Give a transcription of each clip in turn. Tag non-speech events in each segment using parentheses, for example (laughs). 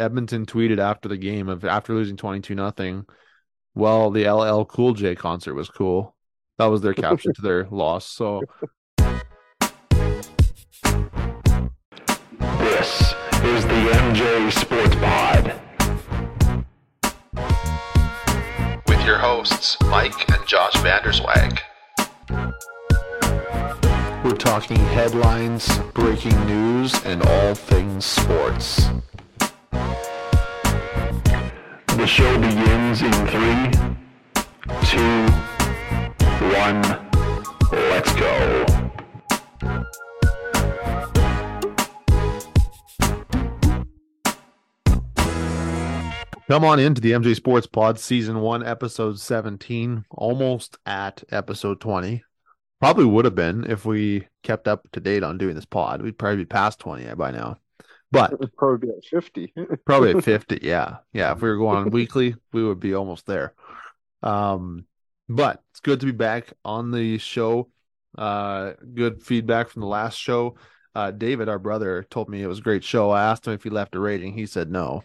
Edmonton tweeted after the game of after losing 22 nothing. Well, the LL Cool J concert was cool. That was their caption to their (laughs) loss. So This is the MJ Sports Pod. with your hosts, Mike and Josh Vanderswag. we're talking headlines, breaking news, and all things sports. The show begins in three, two, one. Let's go. Come on into the MJ Sports Pod, season one, episode 17, almost at episode 20. Probably would have been if we kept up to date on doing this pod. We'd probably be past 20 by now. But It would probably be at 50. (laughs) probably at 50. Yeah. Yeah. If we were going weekly, we would be almost there. Um, but it's good to be back on the show. Uh, good feedback from the last show. Uh, David, our brother, told me it was a great show. I asked him if he left a rating. He said no.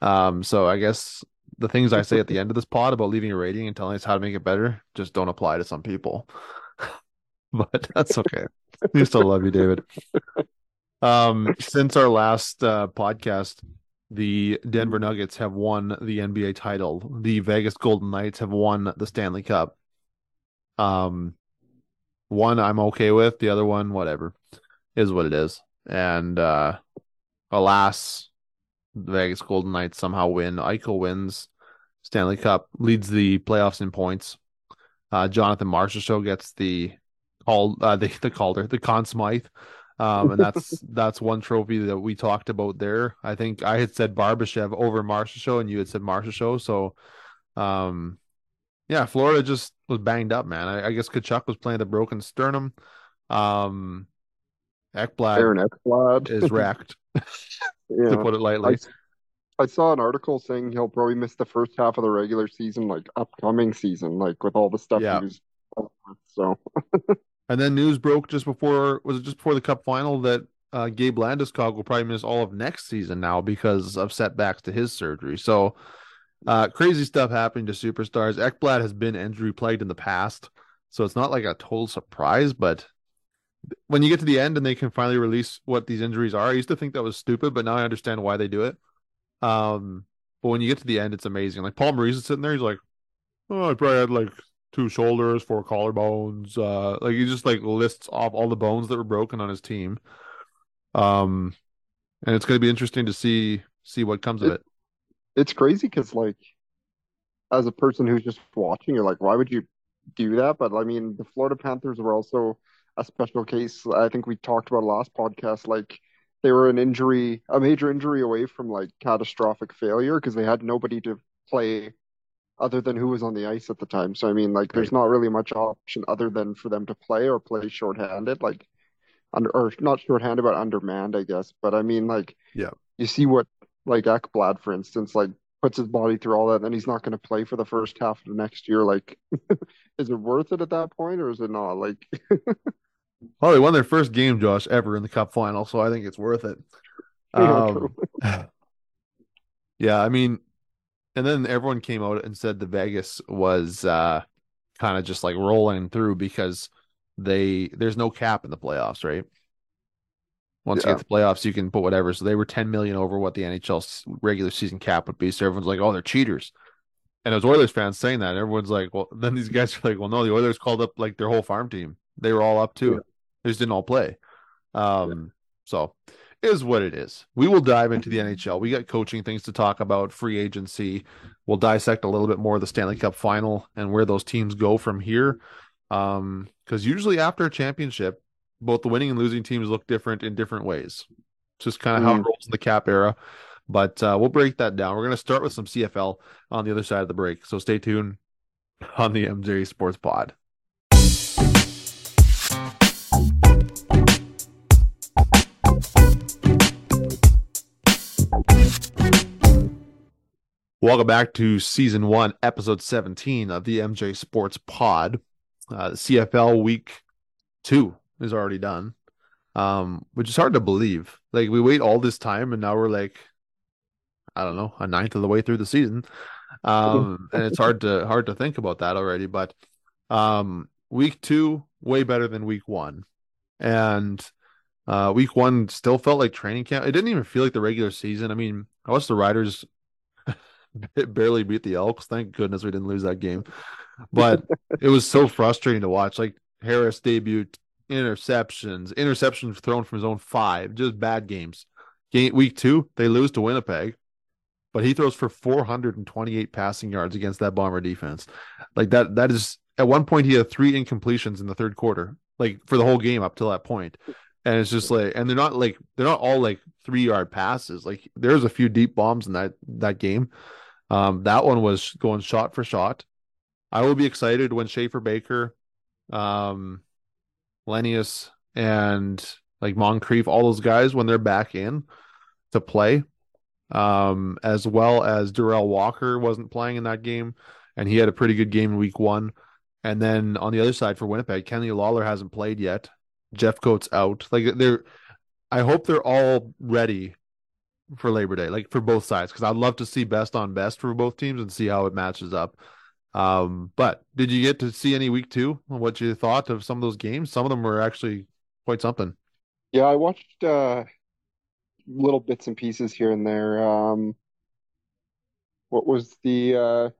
Um, so I guess the things I say at the end of this pod about leaving a rating and telling us how to make it better just don't apply to some people. (laughs) but that's okay. we still love you, David. Um, since our last uh, podcast, the Denver Nuggets have won the NBA title. The Vegas Golden Knights have won the Stanley Cup. Um, one I'm okay with, the other one, whatever, is what it is. And uh, alas, the Vegas Golden Knights somehow win. Eichel wins Stanley Cup, leads the playoffs in points. Uh, Jonathan Marchessault gets the call, uh, (laughs) the the Calder, the Conn Smythe. Um, and that's (laughs) that's one trophy that we talked about there. I think I had said Barbashev over Marchessault, and you had said Marchessault. So, um, yeah, Florida just was banged up, man. I, I guess Tkachuk was playing the broken sternum. Um, Ekblad Aaron Ekblad. is wrecked, (laughs) to put it lightly. I saw an article saying he'll probably miss the first half of the regular season, like upcoming season, like with all the stuff Yeah. he was. So (laughs) And then news broke just before was it just before the Cup final that uh, Gabe Landeskog will probably miss all of next season now because of setbacks to his surgery. So uh, crazy stuff happening to superstars. Ekblad has been injury plagued in the past, so it's not like a total surprise. But when you get to the end and they can finally release what these injuries are, I used to think that was stupid, but now I understand why they do it. Um, but when you get to the end, it's amazing. Like Paul Maurice is sitting there, he's like, "Oh, I probably had like two shoulders, four collarbones. Uh, like he just like lists off all the bones that were broken on his team. Um, and it's going to be interesting to see see what comes of it. it's crazy because, like, as a person who's just watching, you're like, why would you do that? But I mean, the Florida Panthers were also a special case. I think we talked about last podcast, like. They were an injury, a major injury away from like catastrophic failure because they had nobody to play other than who was on the ice at the time. So I mean, like, there's not really much option other than for them to play or play shorthanded, like under or not shorthanded, but undermanned, I guess. But I mean, like, Yeah. you see what like Ekblad, for instance, like puts his body through all that, and then he's not going to play for the first half of the next year. Like, (laughs) is it worth it at that point, or is it not? Like, (laughs) Well, they won their first game, Josh, ever in the Cup final, so I think it's worth it. (laughs) Um, yeah, I mean, and then everyone came out and said the Vegas was uh, kind of just like rolling through because they there's no cap in the playoffs, right? Once you get the playoffs, you can put whatever. So they were 10 million over what the NHL regular season cap would be. So everyone's like, "Oh, they're cheaters." And it was Oilers fans saying that. Everyone's like, "Well," (laughs) then these guys are like, "Well, no, the Oilers called up like their whole farm team. They were all up too. Yeah. They just didn't all play." Um, so is what it is. We will dive into the NHL. We got coaching things to talk about, free agency. We'll dissect a little bit more of the Stanley Cup final and where those teams go from here. Um, because usually after a championship, both the winning and losing teams look different in different ways. It's just kind of how it Mhm. rolls in the cap era. But uh, we'll break that down. We're going to start with some CFL on the other side of the break. So stay tuned on the MJ Sports Pod. Welcome back to season one, episode 17 of the MJ Sports Pod. Uh, CFL week two is already done, um, which is hard to believe. Like, we wait all this time and now we're like, I don't know, a ninth of the way through the season. Um, (laughs) and it's hard to hard to think about that already. But um, week two, way better than week one. And uh, week one still felt like training camp. It didn't even feel like the regular season. I mean, I watched the Riders (laughs) barely beat the Elks. Thank goodness we didn't lose that game. But it was so frustrating to watch. Like Harris debuted interceptions, interceptions thrown from his own five, just bad games. Game week two, they lose to Winnipeg, but he throws for 428 passing yards against that Bomber defense. Like that, that is at one point he had three incompletions in the third quarter, like for the whole game up till that point. And it's just like, and they're not like they're not all like three yard passes. Like there's a few deep bombs in that that game. Um, that one was going shot for shot. I will be excited when Schaffer-Baker, um, Lenius, and like Moncrief, all those guys when they're back in to play. Um, as well as Darrell Walker wasn't playing in that game, and he had a pretty good game in week one. And then on the other side for Winnipeg, Kenny Lawler hasn't played yet. Jeffcoat's out. Like they're, I hope they're all ready for Labor Day, like for both sides, because I'd love to see best on best for both teams and see how it matches up. Um, but did you get to see any week two? What you thought of some of those games? Some of them were actually quite something. Yeah, I watched uh little bits and pieces here and there. Um, what was the uh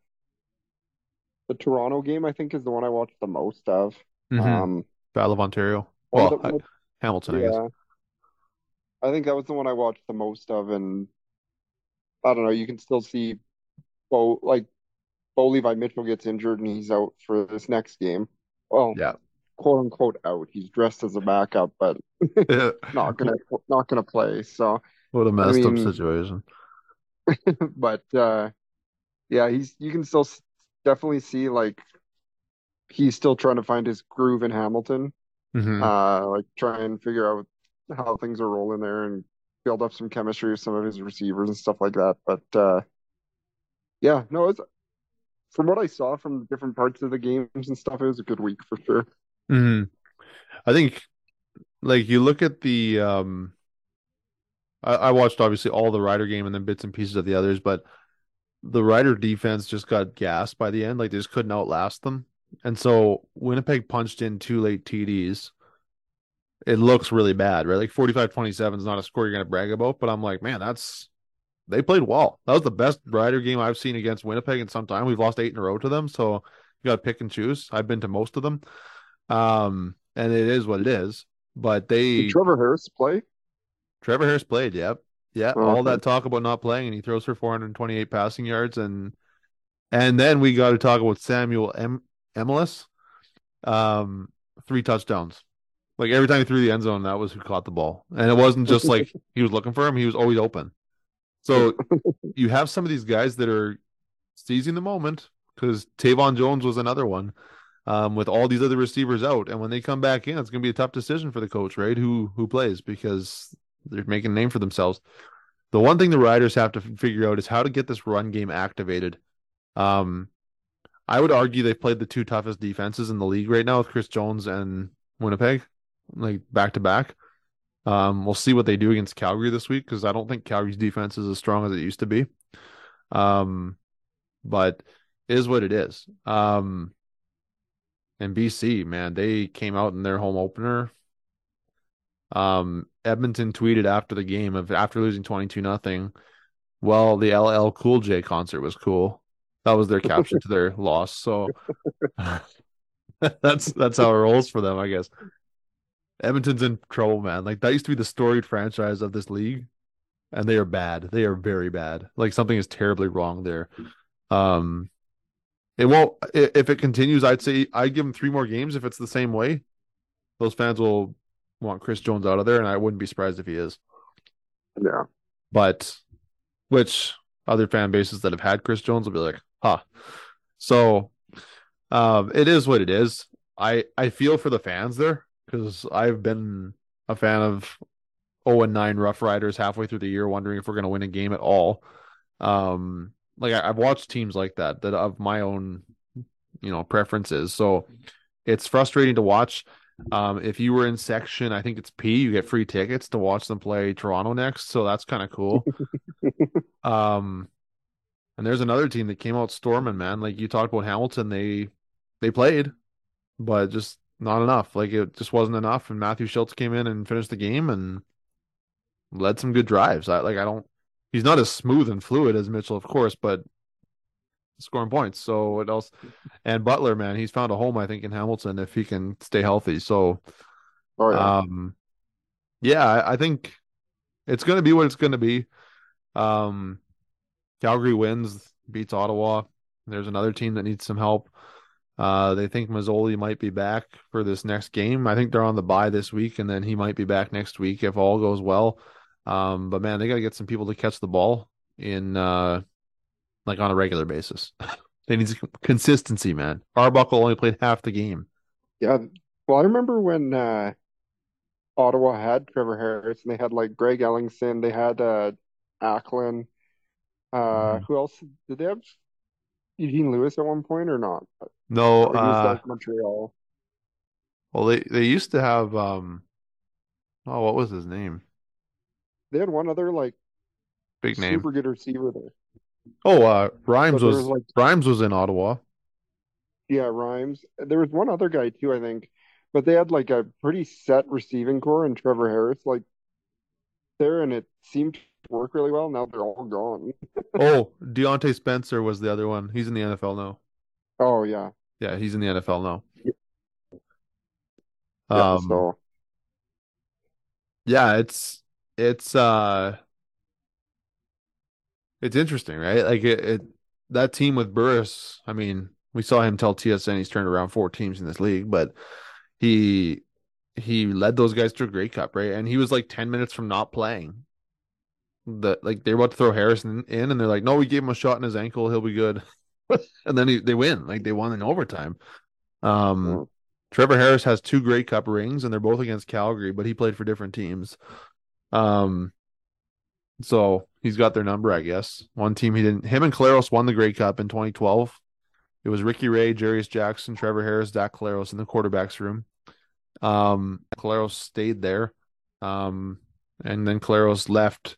the Toronto game? I think is the one I watched the most of. Mhm. Um, Battle of Ontario. Well, I- Hamilton, I guess. I think that was the one I watched the most of, and I don't know. You can still see Bo like Bo Levi Mitchell gets injured and he's out for this next game. Well, Yeah. quote unquote out. He's dressed as a backup, but (laughs) (laughs) not gonna not gonna play. So. what a messed up mean- situation. (laughs) but uh yeah he's you can still definitely see like he's still trying to find his groove in Hamilton Mhm. uh like try and figure out how things are rolling there and build up some chemistry with some of his receivers and stuff like that but uh yeah no it's from what I saw from different parts of the games and stuff it was a good week for sure hmm I think like you look at the um I, I watched obviously all the Rider game and then bits and pieces of the others, but the Rider defense just got gassed by the end. Like they just couldn't outlast them. And so Winnipeg punched in two late TDs. It looks really bad, right? Like 45-27 is not a score you're gonna brag about, but I'm like, man, that's they played well. That was the best Rider game I've seen against Winnipeg in some time. We've lost eight in a row to them, so you gotta pick and choose. I've been to most of them. Um, and it is what it is. But they did Trevor Harris play Trevor Harris played, yep. Yeah, Oh, all okay. that talk about not playing and he throws for 428 passing yards and and then we got to talk about Samuel M Emilus. Um three touchdowns. Like every time he threw the end zone, that was who caught the ball. And it wasn't just like (laughs) he was looking for him, he was always open. So (laughs) you have some of these guys that are seizing the moment because Tevin Jones was another one. Um, with all these other receivers out, and when they come back in, it's going to be a tough decision for the coach, right? Who who plays because they're making a name for themselves. The one thing the Riders have to figure out is how to get this run game activated. Um, I would argue they've played the two toughest defenses in the league right now with Chris Jones and Winnipeg, like back to back. Um, we'll see what they do against Calgary this week because I don't think Calgary's defense is as strong as it used to be. Um, but is what it is. Um, and BC, man, they came out in their home opener. Um, Edmonton tweeted after the game of after losing 22 nothing. Well, the LL Cool J concert was cool. That was their caption to their loss. So (laughs) that's that's how it rolls for them, I guess. Edmonton's in trouble, man. Like that used to be the storied franchise of this league, and they are bad. They are very bad. Like something is terribly wrong there. Um, it won't. If it continues, I'd say I'd give them three more games. If it's the same way, those fans will want Chris Jones out of there, and I wouldn't be surprised if he is. yeah But which other fan bases that have had Chris Jones will be like, huh. So um it is what it is. I I feel for the fans there because I've been a fan of 0 and 9 Rough Riders halfway through the year, wondering if we're gonna win a game at all. Um like I, I've watched teams like that that of my own, you know, preferences. So it's frustrating to watch. Um, if you were in section, I think it's P, you get free tickets to watch them play Toronto next. So that's kind of cool. (laughs) um, and there's another team that came out storming, man. Like you talked about Hamilton, they they played, but just not enough. Like it just wasn't enough. And Matthew Shiltz came in and finished the game and led some good drives. I like I don't he's not as smooth and fluid as Mitchell, of course, but scoring points. So what else? And Butler, man, he's found a home, I think, in Hamilton if he can stay healthy. So Oh yeah. um yeah, I, I think it's gonna be what it's gonna be. Um Calgary wins, beats Ottawa. There's another team that needs some help. Uh, they think Masoli might be back for this next game. I think they're on the bye this week, and then he might be back next week if all goes well. Um, but man, they got to get some people to catch the ball in uh, like on a regular basis. (laughs) they need consistency, man. Arbuckle only played half the game. Yeah. Well, I remember when uh Ottawa had Trevor Harris and they had like Greg Ellingson, they had uh Ackland. Uh Mhm. who else did they have Eugene Lewis at one point or not? No, Or uh, Montreal. well, they they used to have um, oh, what was his name? They had one other like Big name. super good receiver there. Oh, uh, Rhymes was was like Rhymes was in Ottawa. yeah, Rhymes. There was one other guy too, I think. But they had like a pretty set receiving core and Trevor Harris like there and it seemed to work really well. Now they're all gone. (laughs) Oh, Diontae Spencer was the other one. He's in the NFL now. Oh yeah. Yeah, he's in the NFL now. Yeah, Um, so yeah, it's it's uh it's interesting, right? Like it, it that team with Burris, I mean, we saw him tell TSN he's turned around four teams in this league, but he he led those guys to a Grey Cup, right? And he was like 10 minutes from not playing. The like they're about to throw Harrison in and they're like, "No, we gave him a shot in his ankle, he'll be good." (laughs) and then he, they win. Like they won in overtime. Um yeah. Trevor Harris has two Grey Cup rings, and they're both against Calgary, but he played for different teams. Um, so he's got their number, I guess. One team he didn't. Him and Collaros won the Grey Cup in 2012. It was Ricky Ray, Jarious Jackson, Trevor Harris, Zach Collaros in the quarterbacks room. Um, Collaros stayed there. Um, and then Collaros left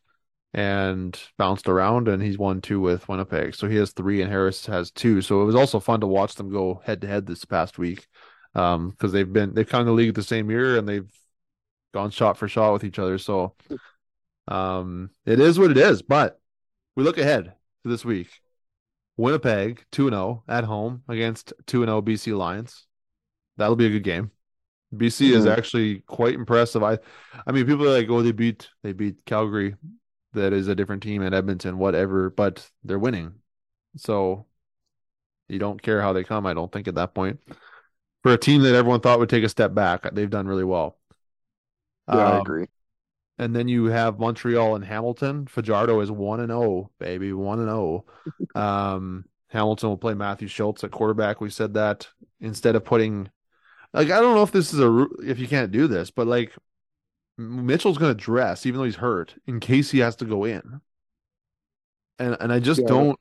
and bounced around, and he's won two with Winnipeg. So he has three, and Harris has two. So it was also fun to watch them go head to head this past week um because they've been they've come in the league the same year and they've gone shot for shot with each other so um it is what it is but we look ahead to this week winnipeg 2-0 at home against 2-0 bc lions that'll be a good game bc is Mhm. actually quite impressive i i mean people are like oh they beat they beat calgary that is a different team at edmonton whatever but they're winning so you don't care how they come i don't think at that point for a team that everyone thought would take a step back, they've done really well. Yeah, I Um, agree. And then you have Montreal and Hamilton. Fajardo is one and zero, baby, one and zero. (laughs) Um, Hamilton will play Matthew Shiltz at quarterback. We said that instead of putting, like, I don't know if this is a if you can't do this, but like Mitchell's going to dress even though he's hurt in case he has to go in. And and I just Yeah. don't.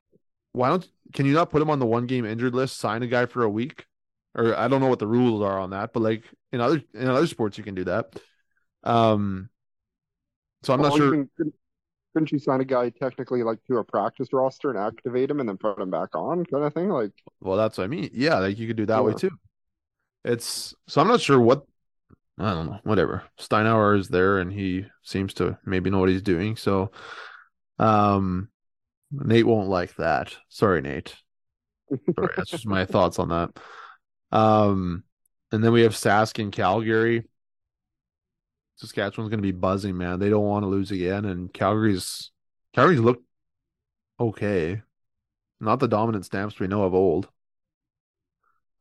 Why don't can you not put him on the one game injured list? Sign a guy for a week, or I don't know what the rules are on that, but like in other in other sports you can do that. Um, so I'm not Well, you sure. can- couldn't, couldn't you sign a guy technically like to a practice roster and activate him and then put him back on kind of thing? Like, Well, that's what I mean. Yeah, like you could do that way too. It's so I'm not sure what I don't know. Whatever. Steinauer is there and he seems to maybe know what he's doing. So um Nate won't like that. Sorry, Nate. Sorry, that's just my thoughts on that. Um and then we have Sask and Calgary. Saskatchewan's gonna be buzzing, man. They don't want to lose again, and Calgary's Calgary's looked okay. Not the dominant stamps we know of old.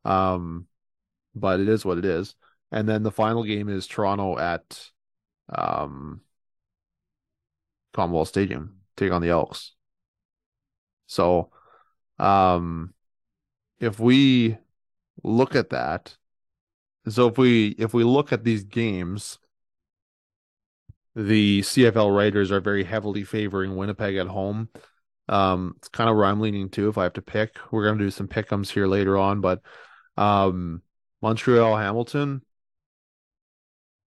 Um, but it is what it is. And then the final game is Toronto at um Commonwealth Stadium, take on the Elks. So um if we look at that, so if we if we look at these games, the CFL writers are very heavily favoring Winnipeg at home. Um, it's kind of where I'm leaning to if I have to pick. We're gonna do some pickums here later on, but um, Montreal Hamilton.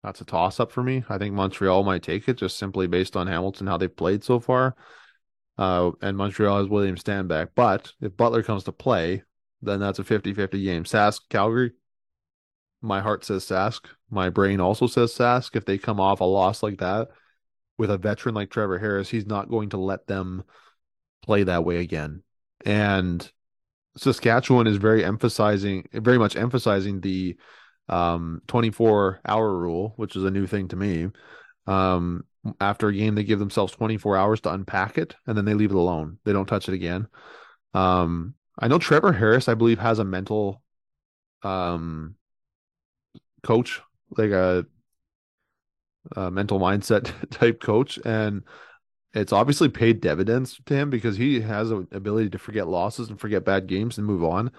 That's a toss up for me. I think Montreal might take it just simply based on Hamilton how they've played so far. Uh, and Montreal has William Stanback. But if Butler comes to play, then that's a 50-50 game. Sask, Calgary. My heart says Sask. My brain also says Sask. If they come off a loss like that with a veteran like Trevor Harris, he's not going to let them play that way again. And Saskatchewan is very emphasizing, very much emphasizing the um 24 hour rule, which is a new thing to me. Um, after a game, they give themselves 24 hours to unpack it and then they leave it alone. They don't touch it again. Um, I know Trevor Harris, I believe, has a mental um coach, like a, a mental mindset (laughs) type coach, and it's obviously paid dividends to him because he has an ability to forget losses and forget bad games and move on.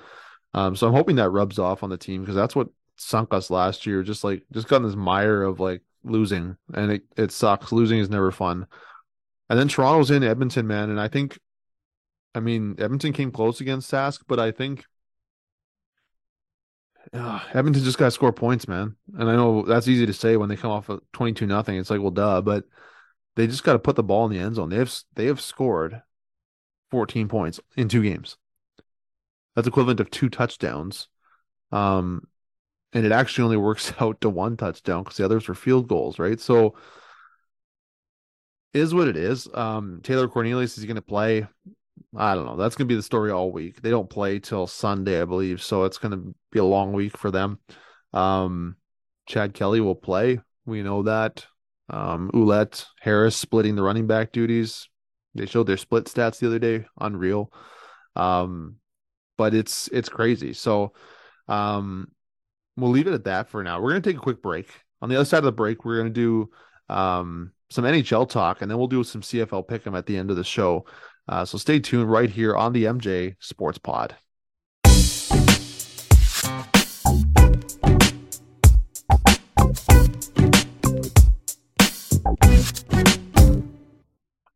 Um, so I'm hoping that rubs off on the team because that's what sunk us last year. Just like just got in this mire of like losing, and it it sucks. Losing is never fun. And then Toronto's in Edmonton, man, and I think, I mean, Edmonton came close against Sask, but I think uh, Edmonton just got to score points, man. And I know that's easy to say when they come off of twenty-two nothing. It's like, well, duh, but they just got to put the ball in the end zone. They have they have scored fourteen points in two games. That's equivalent of two touchdowns. Um, and it actually only works (laughs) out to one touchdown because the others were field goals, right? So is what it is. Um, Taylor Cornelius is going to play? I don't know. That's going to be the story all week. They don't play till Sunday, I believe, so it's going to be a long week for them. Um, Chad Kelly will play. We know that. Um, Ouellette, Harris splitting the running back duties. They showed their split stats the other day. Unreal. Um, but it's it's crazy. So, um, we'll leave it at that for now. We're going to take a quick break. On the other side of the break, we're going to do um, some NHL talk, and then we'll do some CFL pick'em at the end of the show. Uh, so stay tuned right here on the MJ Sports Pod.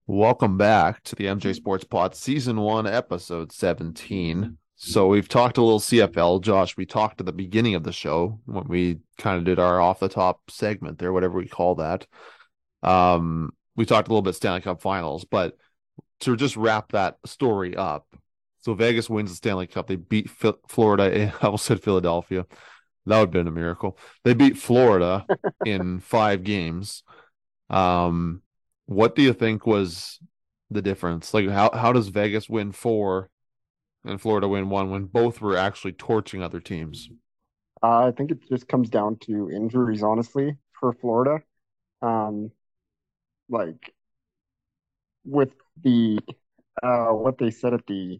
Welcome back to the MJ Sports Pod, Season 1, Episode 17. So we've talked a little CFL, Josh. We talked at the beginning of the show when we kind of did our off the top segment there, whatever we call that. Um, we talked a little bit Stanley Cup Finals, but to just wrap that story up, so Vegas wins the Stanley Cup. They beat Florida. (laughs) I almost said Philadelphia. That would have been a miracle. They beat Florida (laughs) in five games. Um, what do you think was the difference? Like, how how does Vegas win four and Florida win one when both were actually torching other teams? Uh, I think it just comes down to injuries, honestly, for Florida. Um, like with the uh, what they said at the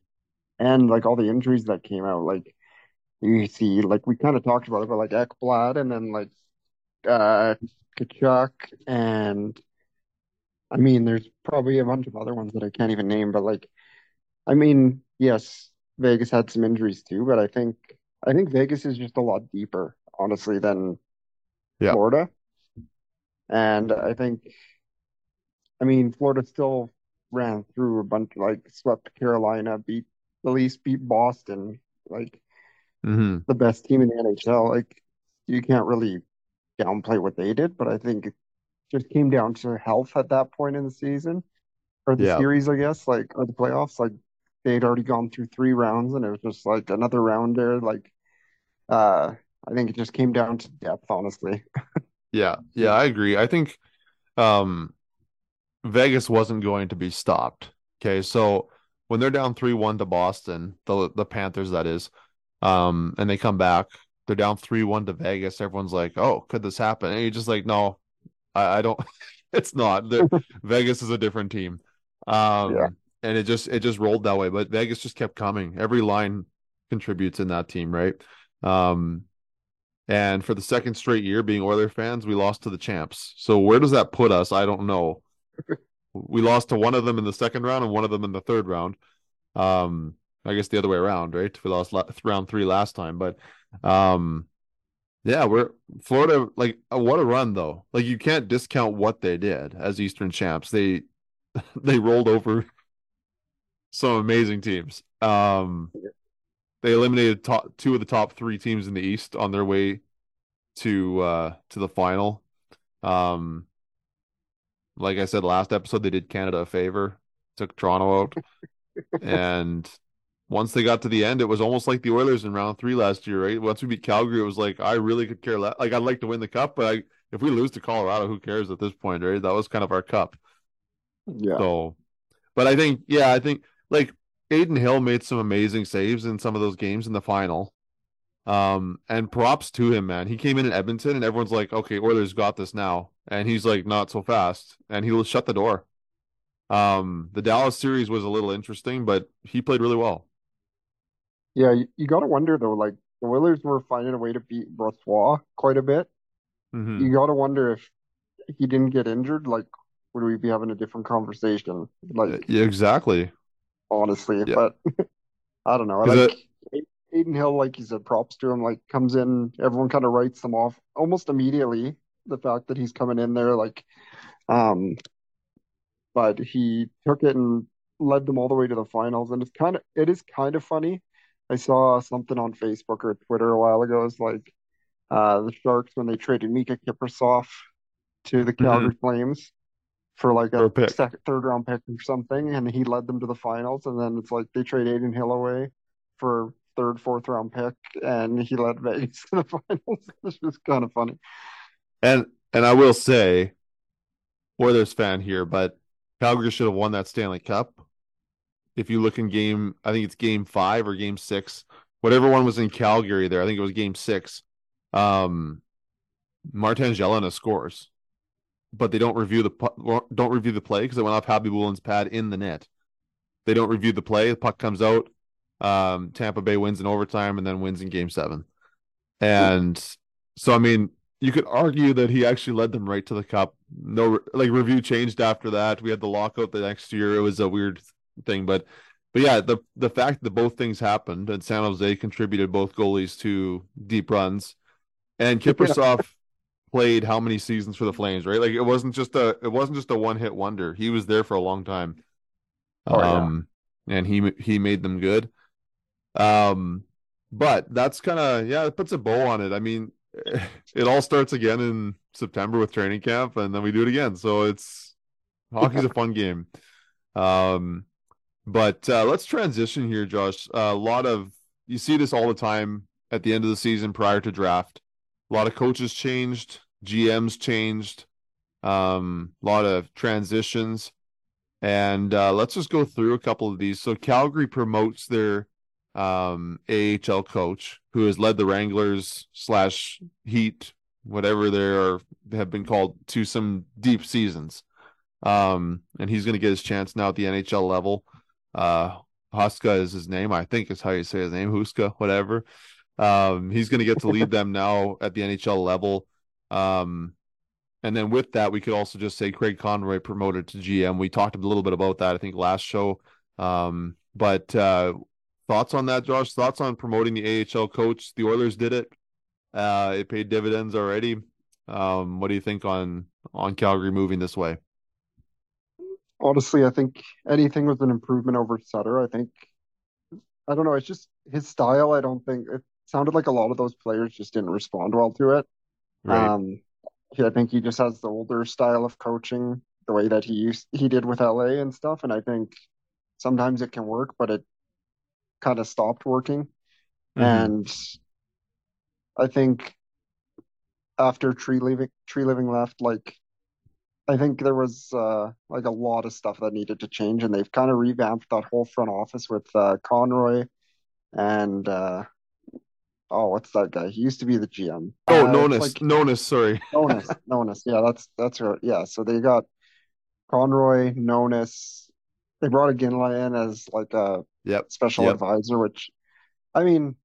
end, like all the injuries that came out, like you see, like we kind of talked about it, but like Ekblad and then like uh Tkachuk and I mean, there's probably a bunch of other ones that I can't even name, but like, I mean, yes, Vegas had some injuries too, but I think I think Vegas is just a lot deeper, honestly, than Yeah. Florida. And I think, I mean, Florida still ran through a bunch, like swept Carolina, beat at least beat Boston, like hmm the best team in the NHL. Like you can't really downplay what they did, but I think it just came down to health at that point in the season or the Yeah. series, I guess, like or the playoffs. Like they'd already gone through three rounds, and it was just like another round there. Like, uh, I think it just came down to depth, honestly. (laughs) Yeah. Yeah. I agree. I think um, Vegas wasn't going to be stopped. Okay. So when they're down 3 1 to Boston, the, the Panthers, that is, um, and they come back, they're down 3 1 to Vegas. Everyone's like, oh, could this happen? And you're just like, no, I, I don't, (laughs) it's not. (laughs) Vegas is a different team. Um, Yeah. And it just, it just rolled that way. But Vegas just kept coming. Every line contributes in that team, right? Um, and for the second straight year, being Oiler fans, we lost to the champs. So where does that put us? I don't know. (laughs) We lost to one of them in the second round and one of them in the third round. Um, I guess the other way around, right? We lost round three last time, but um, yeah, we're Florida. Like, uh, what a run though! Like, you can't discount what they did as Eastern champs. They (laughs) they rolled over some amazing teams. Um, they eliminated top two of the top three teams in the East on their way to uh to the final. Um, like I said last episode, they did Canada a favor, took Toronto out, (laughs) and once they got to the end, it was almost like the Oilers in round three last year, right? Once we beat Calgary, it was like I really could care less. Like I'd like to win the cup, but I, if we lose to Colorado, who cares at this point, right? That was kind of our cup. Yeah. So, but I think, yeah, I think like Adin Hill made some amazing saves in some of those games in the final. Um, and props to him, man. He came in in Edmonton, and everyone's like, "Okay, Oilers got this now," and he's like, "Not so fast," and he'll shut the door. Um, the Dallas series was a little interesting, but he played really well. Yeah, you, you got to wonder though, like the Oilers were finding a way to beat Brossoit quite a bit. Mhm. You got to wonder if he didn't get injured, like would we be having a different conversation? Like Yeah, exactly. Honestly, Yeah. but (laughs) I don't know. Is Like Adin Hill, like you said, props to him. Like comes in, everyone kind of writes them off almost immediately. The fact that he's coming in there, like, um, but he took it and led them all the way to the finals, and it's kind of it is kind of funny. I saw something on Facebook or Twitter a while ago. It's like uh, the Sharks when they traded Miikka Kiprusoff to the Calgary Flames for like For a second, third round pick or something, and he led them to the finals. And then it's like they trade Adin Hill away for third, fourth round pick, and he led Vegas (laughs) to the finals. (laughs) It's just kind of funny. And and I will say, Oilers fan here, but Calgary should have won that Stanley Cup. If you look in game, I think it's game five or game six, whatever one was in Calgary there, I think it was game six. Um, Martin Gelinas scores, but they don't review the don't review the play because it went off Khabibulin's pad in the net. They don't review the play. The puck comes out. Um, Tampa Bay wins in overtime and then wins in game seven. And so, I mean, you could argue that he actually led them right to the cup. No, like review changed after that. We had the lockout the next year. It was a weird thing, but but yeah, the the fact that both things happened and San Jose contributed both goalies to deep runs, and Kiprusoff played how many seasons for the Flames, right? Like it wasn't just a it wasn't just a one hit wonder. He was there for a long time. Oh, yeah. um, and he he made them good. Um, but that's kind of yeah, it puts a bow on it. I mean, (laughs) it all starts again in September with training camp, and then we do it again. So it's hockey's a (laughs) fun game. Um, but uh, let's transition here, Josh. a lot of you see this all the time at the end of the season prior to draft. A lot of coaches changed, GMs changed, um, a lot of transitions. And uh, let's just go through a couple of these. So Calgary promotes their um, AHL coach, who has led the Wranglers slash Heat, whatever they are have been called, to some deep seasons. Um, and he's going to get his chance now at the NHL level. Uh, Huska is his name, I think is how you say his name, Huska, whatever. Um, he's going to get to lead (laughs) them now at the NHL level. Um, and then with that, we could also just say Craig Conroy promoted to GM. We talked a little bit about that, I think, last show. Um, but uh, thoughts on that, Josh? Thoughts on promoting the AHL coach? The Oilers did it. Uh, it paid dividends already. Um, what do you think on on Calgary moving this way? Honestly, I think anything was an improvement over Sutter. I think I don't know. It's just his style. I don't think it sounded like a lot of those players just didn't respond well to it. Right. Um, I think he just has the older style of coaching, the way that he used he did with LA and stuff. And I think sometimes it can work, but it kind of stopped working. Mhm. And I think after Tree Living Tree Living left, like I think there was uh like a lot of stuff that needed to change, and they've kind of revamped that whole front office with uh Conroy and uh oh, what's that guy? He used to be the GM. Oh, Uh, Nonus, like Nonus, sorry. (laughs) Nonus, Nonus. Yeah, that's that's right. Yeah, so they got Conroy, Nonus. They brought Iginla in as like a Yep. special Yep. advisor, which I mean,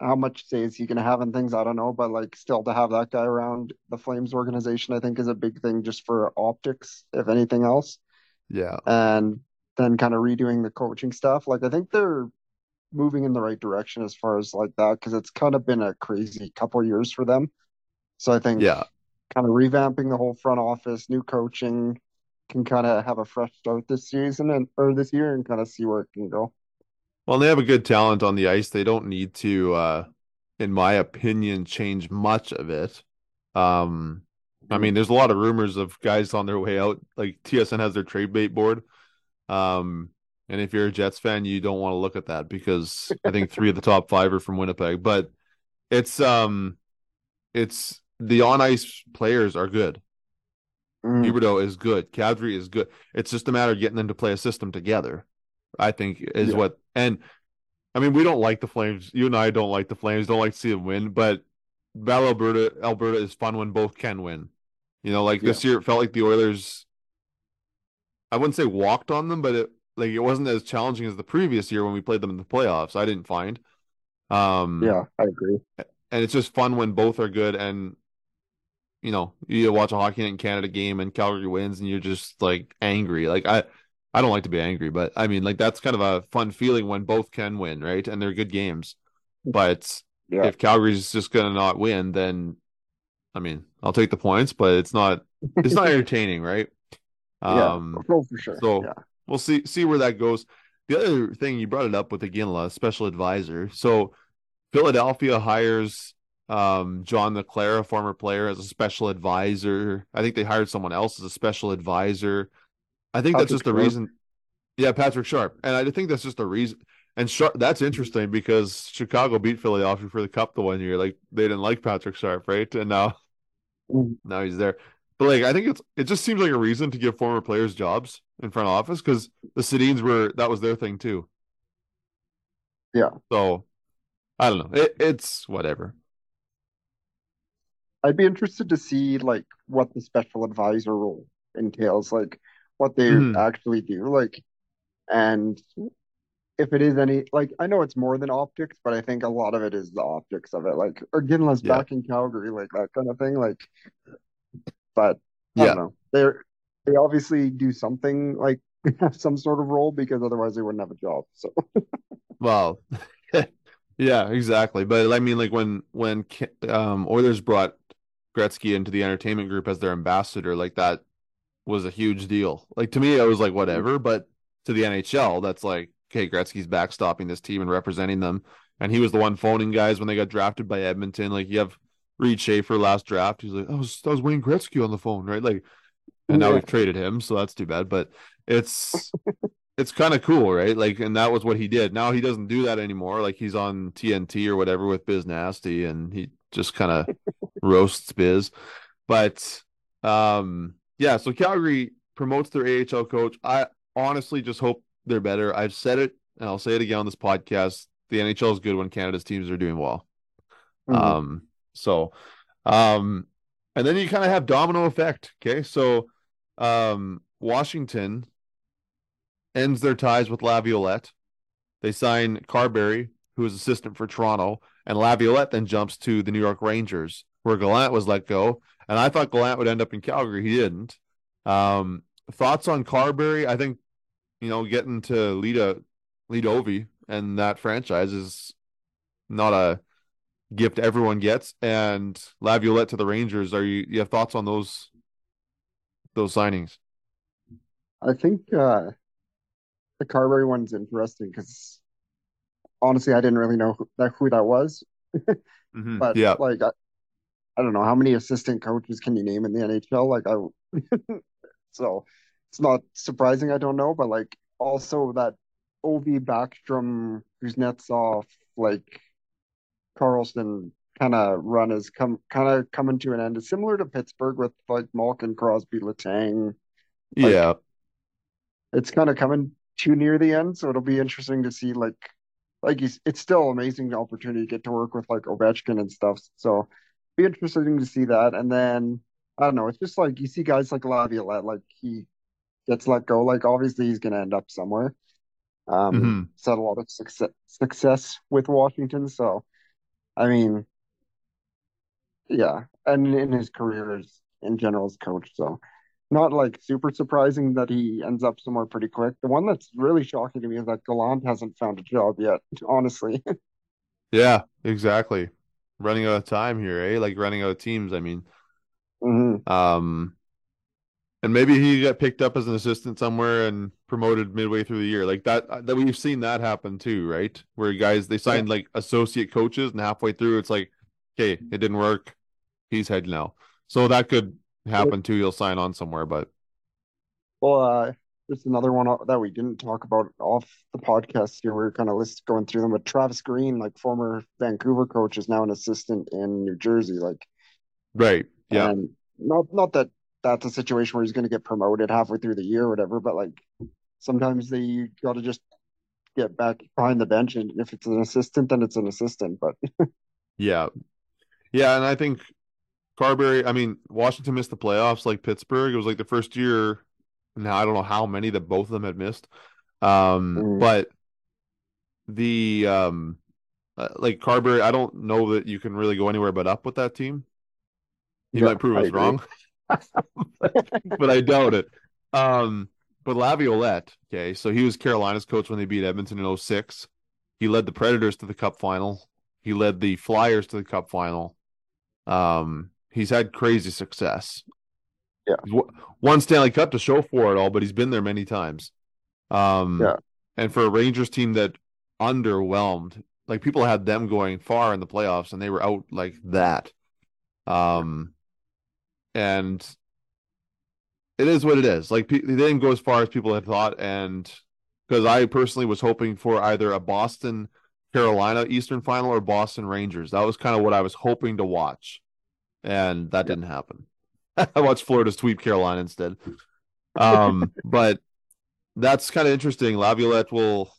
how much say is he gonna have in things? I don't know, but like still to have that guy around the Flames organization, I think is a big thing just for optics, if anything else. Yeah. And then kind of redoing the coaching stuff. Like I think they're moving in the right direction as far as like that, because it's kind of been a crazy couple years for them. So I think Yeah. kind of revamping the whole front office, new coaching, can kind of have a fresh start this season and or this year and kind of see where it can go. Well, they have a good talent on the ice. They don't need to, uh, in my opinion, change much of it. Um, I mean, there's a lot of rumors of guys on their way out. Like TSN has their trade bait board. Um, and if you're a Jets fan, you don't want to look at that because I think three of the top five are from Winnipeg. But it's um, it's the on ice players are good. Mm. Huberdeau is good. Kadri is good. It's just a matter of getting them to play a system together. I think is Yeah. what. And I mean, we don't like the Flames. You and I don't like the Flames. Don't like to see them win. But Battle Alberta, Alberta is fun when both can win. You know, like this year, it felt like the Oilers. I wouldn't say walked on them, but it like it wasn't as challenging as the previous year when we played them in the playoffs. I didn't find. Um, Yeah, I agree. and it's just fun when both are good and you know you watch a hockey night in canada game and calgary wins and you're just like angry like i i don't like to be angry but i mean like that's kind of a fun feeling when both can win right and they're good games but Yeah. if calgary's just gonna not win then i mean i'll take the points but it's not it's not (laughs) entertaining right um yeah, for sure. so- yeah. We'll see see where that goes. The other thing you brought it up with Iginla, special advisor. So Philadelphia hires um, John LeClair, a former player, as a special advisor. I think they hired someone else as a special advisor. I think that's Patrick just the Sharp. reason. Yeah, Patrick Sharp, and I think that's just a reason. And Sharp, that's interesting because Chicago beat Philadelphia for the cup the one year. Like they didn't like Patrick Sharp, right? And now Mm. now he's there. But like I think it's it just seems like a reason to give former players jobs in front office because the Sedins were that was their thing too. Yeah. So I don't know. It, it's whatever. I'd be interested to see like what the special advisor role entails, like what they Mhm. actually do, like, and if it is any like I know it's more than optics, but I think a lot of it is the optics of it, like or Iginla's Yeah. back in Calgary, like that kind of thing, like. But I Yeah. don't know. They're they obviously do something like (laughs) have some sort of role because otherwise they wouldn't have a job. So (laughs) Well, (laughs) yeah, exactly. But I mean, like when when um Oilers brought Gretzky into the entertainment group as their ambassador, like that was a huge deal. Like to me, I was like whatever, but to the NHL, that's like okay, Gretzky's backstopping this team and representing them, and he was the one phoning guys when they got drafted by Edmonton. Like you have Reid Schaefer last draft, he's like, I was that was Wayne Gretzky on the phone, right? Like, and now Yeah. we've traded him, so that's too bad. But it's (laughs) it's kind of cool, right? Like, and that was what he did. Now he doesn't do that anymore. Like he's on TNT or whatever with Biz Nasty, and he just kind of (laughs) roasts Biz. But um, yeah. So Calgary promotes their AHL coach. I honestly just hope they're better. I've said it, and I'll say it again on this podcast. The NHL is good when Canada's teams are doing well. Mhm. Um, so, um, and then you kind of have domino effect. Okay, so, um, Washington ends their ties with Laviolette. They sign Carberry, who is assistant for Toronto, and Laviolette then jumps to the New York Rangers, where Gallant was let go. And I thought Gallant would end up in Calgary. He didn't. Um, thoughts on Carberry? I think, you know, getting to lead a lead Ovi and that franchise is not a gift everyone gets. And Laviolette to the Rangers. Are you you have thoughts on those those signings? I think uh, the Carberry one's interesting because honestly, I didn't really know who that, who that was. (laughs) Mhm. But yeah, like, I, I don't know how many assistant coaches can you name in the NHL? Like, I (laughs) so it's not surprising I don't know, but like also that Ovi Backstrom, Kuznetsov, like Carlson kind of run is come kind of coming to an end. It's similar to Pittsburgh with like Malkin, Crosby, Letang. like- yeah, it's kind of coming too near the end, so it'll be interesting to see like like he's, it's still amazing opportunity to get to work with like Ovechkin and stuff. So be interesting to see that. And then I don't know, it's just like you see guys like Laviolette, like he gets let go. Like obviously he's gonna end up somewhere. Um, Mhm. he's had a lot of success success with Washington, so I mean, yeah, and in his career as in general as coach, so not like super surprising that he ends up somewhere pretty quick. The one that's really shocking to me is that Gallant hasn't found a job yet, (laughs) honestly. yeah, exactly. Running out of time here, eh? Like running out of teams. I mean, hmm um, and maybe he got picked up as an assistant somewhere and promoted midway through the year, like that. uh, That we've seen that happen too, right? Where guys they signed like associate coaches, and halfway through, it's like, okay, it didn't work. He's head now. So that could happen too, he'll sign on somewhere. But Well, uh, just another one that we didn't talk about off the podcast here. We were kind of list going through them, but Travis Green, like former Vancouver coach, is now an assistant in New Jersey. Like, right, yeah, not not that that's a situation where he's going to get promoted halfway through the year or whatever, but like sometimes they got to just get back behind the bench, and if it's an assistant, then it's an assistant. But (laughs) yeah, yeah, and I think Carbery. I mean, Washington missed the playoffs like Pittsburgh. It was like the first year. Now I don't know how many that both of them had missed, um, Mm. but the um, uh, like Carbery. I don't know that you can really go anywhere but up with that team. You Yeah, might prove I us agree. wrong, (laughs) but I doubt it. Um, but Laviolette, okay, so he was Carolina's coach when they beat Edmonton in 06. He led the Predators to the Cup final. He led the Flyers to the Cup final. Um, he's had crazy success. Yeah. W- One Stanley Cup to show for it all, but he's been there many times. Um, Yeah. and for a Rangers team that underwhelmed, like people had them going far in the playoffs and they were out like that. Um, and it is what it is. Like they didn't go as far as people had thought, and because I personally was hoping for either a Boston Carolina Eastern Final or Boston Rangers. That was kind of what I was hoping to watch, and that didn't happen. (laughs) I watched Florida sweep Carolina instead. Um, (laughs) but that's kind of interesting. Laviolette will,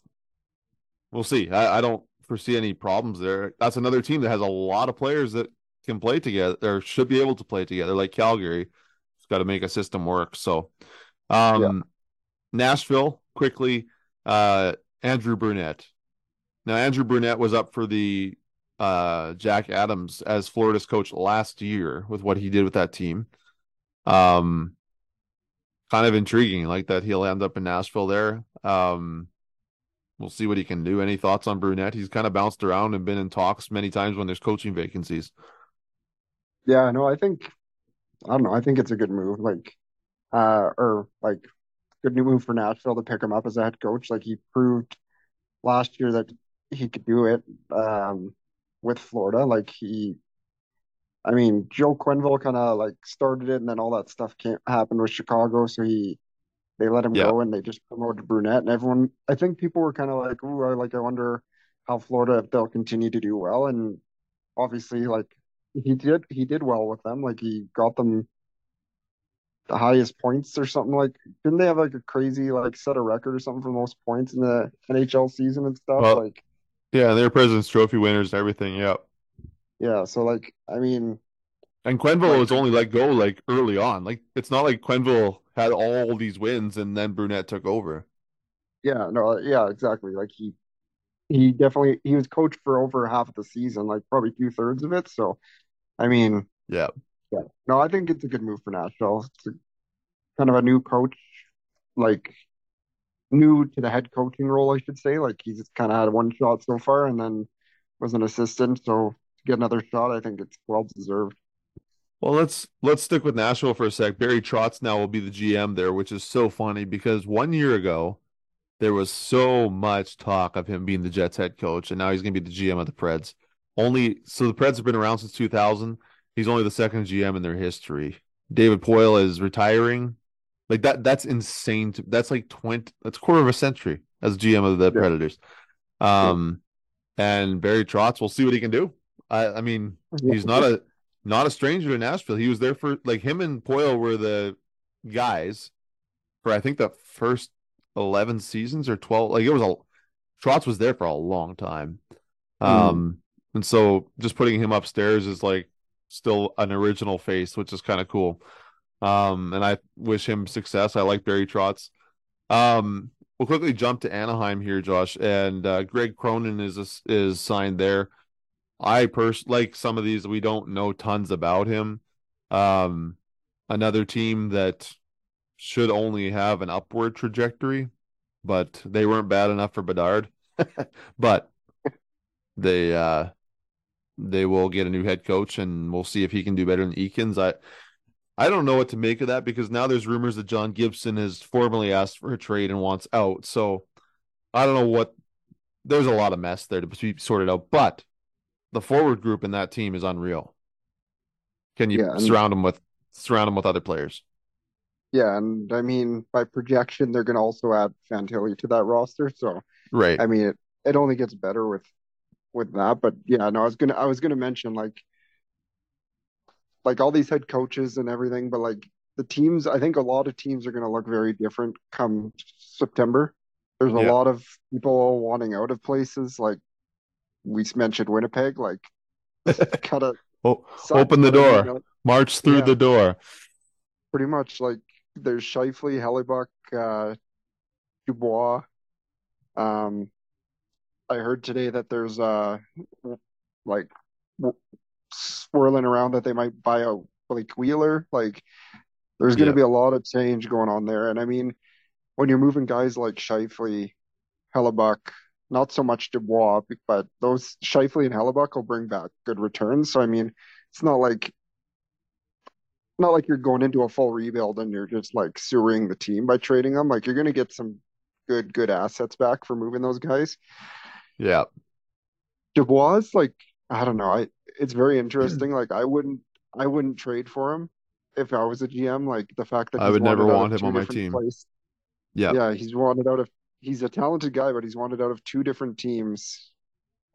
we'll see. I, I don't foresee any problems there. That's another team that has a lot of players that can play together or should be able to play together, like Calgary. It's got to make a system work. So, um, Nashville quickly. Uh, Andrew Brunette. Now, Andrew Brunette was up for the uh, Jack Adams as Florida's coach last year with what he did with that team. Um, kind of intriguing, like that he'll end up in Nashville there. Um, we'll see what he can do. Any thoughts on Brunette? He's kind of bounced around and been in talks many times when there's coaching vacancies. Yeah, no, I think I don't know. I think it's a good move. Like, uh, or like, good new move for Nashville to pick him up as a head coach. Like he proved last year that he could do it. Um, with Florida, like he, I mean, Joe Quenneville kind of like started it, and then all that stuff came happened with Chicago, so he they let him Yeah. go, and they just promoted Brunette, and everyone. I think people were kind of like, "Ooh, I like, I wonder how Florida if they'll continue to do well," and obviously, like he did he did well with them. Like he got them the highest points or something like didn't they have like a crazy like set a record or something for the most points in the NHL season and stuff? Well- Like Yeah, they're President's Trophy winners and everything. Yeah. yeah, so like I mean And Quenneville Like- was only let go like early on. Like it's not like Quenneville had all these wins and then Brunette took over. yeah, no, yeah, exactly. Like he he definitely he was coached for over half of the season, like probably two thirds of it. So I mean Yeah. yeah. No, I think it's a good move for Nashville. It's a, kind of a new coach, like new to the head coaching role, I should say. Like he's kind of had one shot so far and then was an assistant. So to get another shot, I think it's well deserved. Well, let's let's stick with Nashville for a sec. Barry Trotz now will be the GM there, which is so funny because one year ago there was so much talk of him being the Jets head coach, and now he's going to be the GM of the Preds. Only so the Preds have been around since 2000. He's only the second GM in their history. David Poile is retiring. Like that that's insane. To, that's like 20 that's a quarter of a century as GM of the Yeah. Predators. Um and Barry Trotz, we'll see what he can do. I I mean, he's not a not a stranger to Nashville. He was there for like him and Poile were the guys for I think the first eleven seasons or twelve. Like it was a Trotz was there for a long time. Um and so just putting him upstairs is like still an original face, which is kind of cool. Um and I wish him success. I like Barry Trotz. Um we'll quickly jump to Anaheim here, Josh, and uh, Greg Cronin is is signed there. I pers like some of these we don't know tons about him. Um, another team that should only have an upward trajectory, but they weren't bad enough for Bedard. (laughs) but they uh they will get a new head coach and we'll see if he can do better than Eakins. I I don't know what to make of that because now there's rumors that John Gibson has formally asked for a trade and wants out. So I don't know what there's a lot of mess there to be sorted out, but the forward group in that team is unreal. Can you Yeah, and- surround them with surround them with other players. Yeah, and I mean by projection they're going to also add Fantilli to that roster. So Right. I mean it, it only gets better with with that. But yeah, no, I was gonna I was gonna mention like like all these head coaches and everything, but like the teams, I think a lot of teams are gonna look very different come September. There's a Yeah. lot of people wanting out of places, like we mentioned Winnipeg, like (laughs) kind of O- open the door. March through Yeah. the door. pretty much like there's Scheifele, Hellebuyck, uh, Dubois. Um, I heard today that there's uh like swirling around that they might buy a Blake Wheeler. Like there's going to Yeah. be a lot of change going on there. And I mean, when you're moving guys like Scheifele, Hellebuyck, not so much Dubois, but those Scheifele and Hellebuyck will bring back good returns. So I mean, it's not like not like you're going into a full rebuild and you're just like sewering the team by trading them. Like you're going to get some good good assets back for moving those guys. Yeah. Dubois, like I don't know, I it's very (clears throat) interesting. Like I wouldn't I wouldn't trade for him if I was a GM. Like the fact that I would never want him on my team. places. Yeah. Yeah, he's wanted out of he's a talented guy, but he's wanted out of two different teams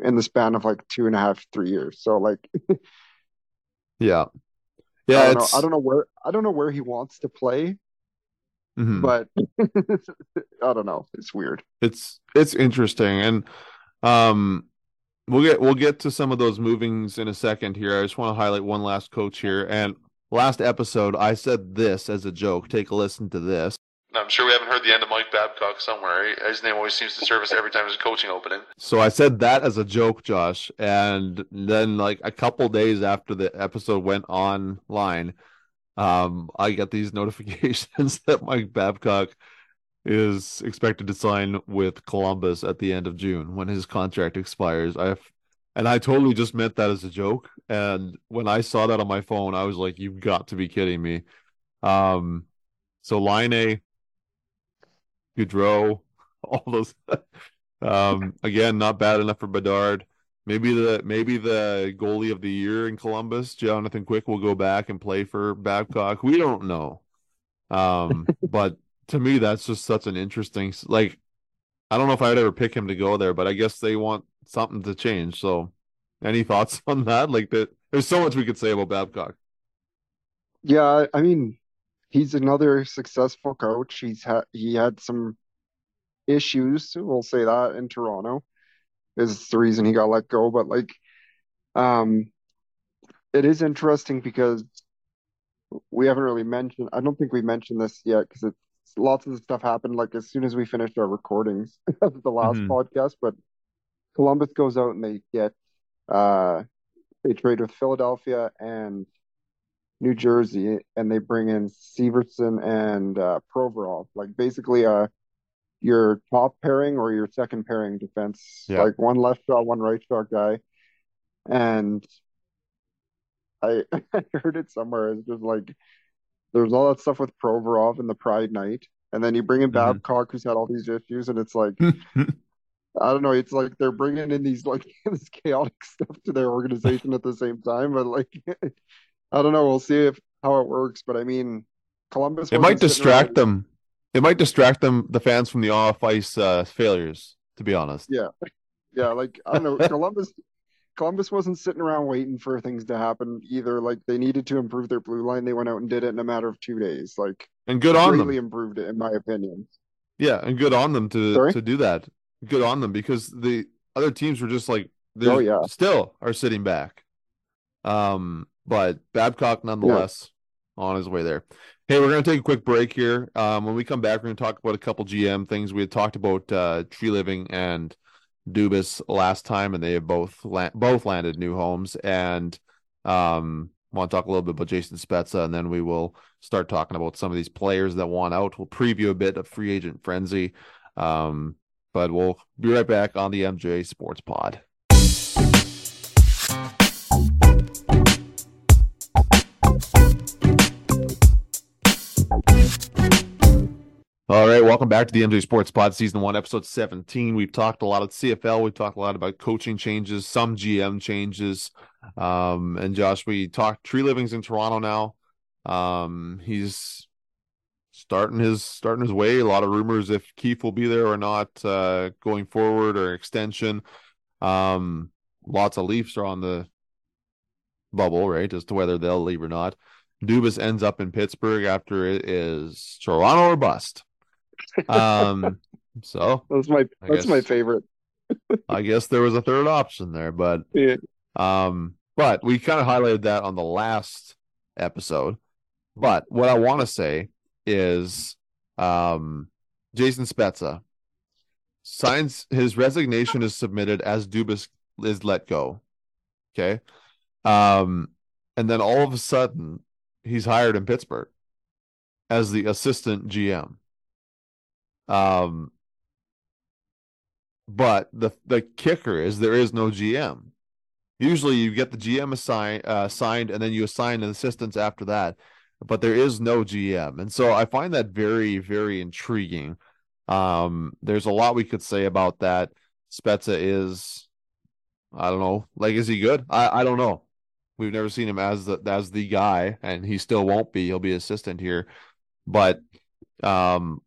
in the span of like two and a half, three years. So like (laughs) Yeah. I Yeah, don't know, I don't know where I don't know where he wants to play, mhm. but (laughs) I don't know. It's weird. it's it's interesting and um we'll get we'll get to some of those movings in a second here. I just want to highlight one last coach here and last episode I said this as a joke. Take a listen to this. I'm sure we haven't heard the end of Mike Babcock somewhere. His name always seems to surface every time there's a coaching opening. So I said that as a joke, Josh, and then like a couple days after the episode went online, um, I got these (laughs) notifications that Mike Babcock is expected to sign with Columbus at the end of June when his contract expires. I've and I totally just meant that as a joke. And when I saw that on my phone, I was like, "You've got to be kidding me!" Um, so Line Gaudreau, (laughs) all those. (laughs) um, again, not bad enough for Bedard. Maybe the maybe the goalie of the year in Columbus, Jonathan Quick, will go back and play for Babcock. We don't know. Um, but to me, that's just such an interesting. Like, I don't know if I'd ever pick him to go there, but I guess they want something to change. So, any (laughs) thoughts on that? Like that, there's so much we could say about Babcock. Yeah, I I mean, he's another successful coach. He's had he had some issues, we'll say that, in Toronto is the reason he got let go. But like, um, it is interesting because we haven't really mentioned. I don't think we mentioned this yet because it's lots of stuff happened like as soon as we finished our recordings (laughs) of the last Mhm. podcast. But Columbus goes out and they get uh they trade with Philadelphia and New Jersey, and they bring in Severson and uh, Provorov, like basically uh your top pairing or your second pairing defense, Yeah. like one left shot, one right shot guy. And I (laughs) I heard it somewhere. It's just like there's all that stuff with Provorov and the Pride Night, and then you bring in Mhm. Babcock, who's had all these issues, and it's like (laughs) I don't know. It's like they're bringing in these like (laughs) this chaotic stuff to their organization at the same time, but like (laughs) I don't know. We'll see if how it works. But I mean, Columbus It might distract them. It might distract them, the fans from the off ice uh, failures. To be honest, Yeah, yeah. Like I don't know. Columbus, Columbus wasn't sitting around waiting for things to happen either. Like they needed to improve their blue line. They went out and did it in a matter of two days. Like and good on them. improved it, in my opinion. Yeah, and good on them to Sorry? to do that. Good on them because the other teams were just like they Oh, yeah. still are sitting back. Um, but Babcock nonetheless on his way there. Hey, we're gonna take a quick break here. Um, when we come back, we're gonna talk about a couple GM things. We had talked about uh, Treliving and Dubas last time, and they have both la- both landed new homes. And um, want to talk a little bit about Jason Spezza, and then we will start talking about some of these players that want out. We'll preview a bit of free agent frenzy. Um, but we'll be right back on the MJ Sports Pod. All right, welcome back to the MJ Sports Pod, Season One, Episode Seventeen. We've talked a lot of CFL. We've talked a lot about coaching changes, some GM changes, um, and Josh, we talked Treliving's in Toronto now. Um, he's starting his starting his way. A lot of rumors if Keefe will be there or not uh, going forward or extension. Um, lots of Leafs are on the bubble, right, as to whether they'll leave or not. Dubas ends up in Pittsburgh after it is Toronto or bust. Um, so (laughs) That's my I that's my favorite. I guess there was a third option there, but (laughs) Yeah. um, but we kind of highlighted that on the last episode. But what I want to say is, um, Jason Spezza signs his resignation is submitted as Dubas is let go. Okay, um, and then all of a sudden he's hired in Pittsburgh as the assistant GM. Um, but the the kicker is there is no GM. Usually you get the GM assign, uh, signed and then you assign an assistants after that, but there is no GM. And so I find that very, very intriguing. Um, there's a lot we could say about that. Spezza is, I don't know, like, is he good? I, I don't know. We've never seen him as the, as the guy and he still won't be. He'll be assistant here. But, um,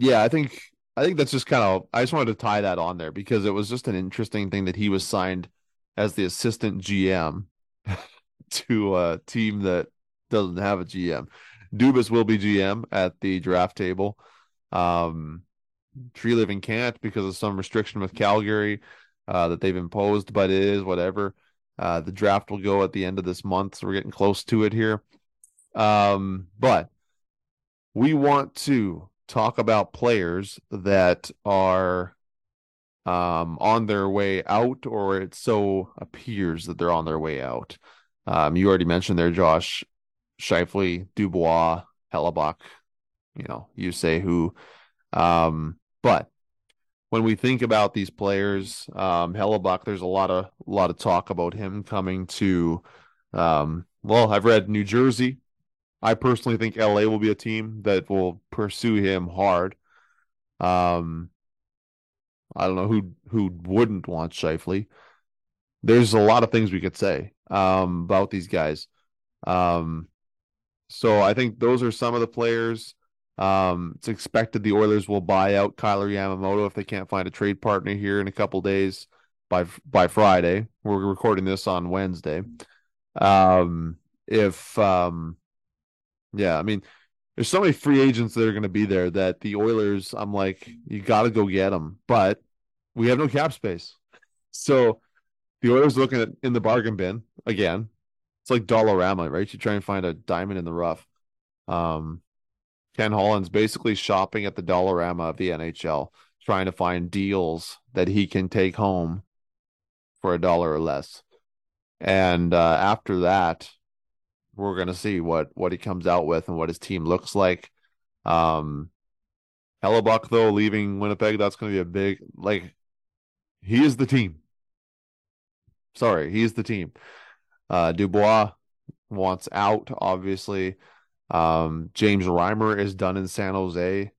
yeah, I think, I think that's just kind of, I just wanted to tie that on there because it was just an interesting thing that he was signed as the assistant GM (laughs) to a team that doesn't have a GM. Dubas will be GM at the draft table. Um, Treliving can't because of some restriction with Calgary uh, that they've imposed, but it is whatever. Uh, the draft will go at the end of this month, so we're getting close to it here. Um, but we want to talk about players that are um, on their way out, or it so appears that they're on their way out. Um, you already mentioned there, Josh, Scheifele, Dubois, Hellebuyck. You know, you say who. Um, but when we think about these players, um, Hellebuyck, there's a lot of a lot of talk about him coming to. Um, well, I've read New Jersey. I personally think LA will be a team that will pursue him hard. Um, I don't know who who wouldn't want Scheifele. There's a lot of things we could say um, about these guys. Um, so I think those are some of the players. Um, it's expected the Oilers will buy out Kailer Yamamoto if they can't find a trade partner here in a couple days by by Friday. We're recording this on Wednesday. Um, if um, yeah, I mean, there's so many free agents that are going to be there that the Oilers, I'm like, you got to go get them, but we have no cap space. So the Oilers looking at in the bargain bin again. It's like Dollarama, right? You try and find a diamond in the rough. Um, Ken Holland's basically shopping at the Dollarama of the NHL, trying to find deals that he can take home for a dollar or less. And uh, after that, we're gonna see what what he comes out with and what his team looks like. Um, Hellebuyck though leaving Winnipeg, that's gonna be a big like. He is the team. Sorry, he's the team. Uh, Dubois wants out, obviously. Um, James Reimer is done in San Jose.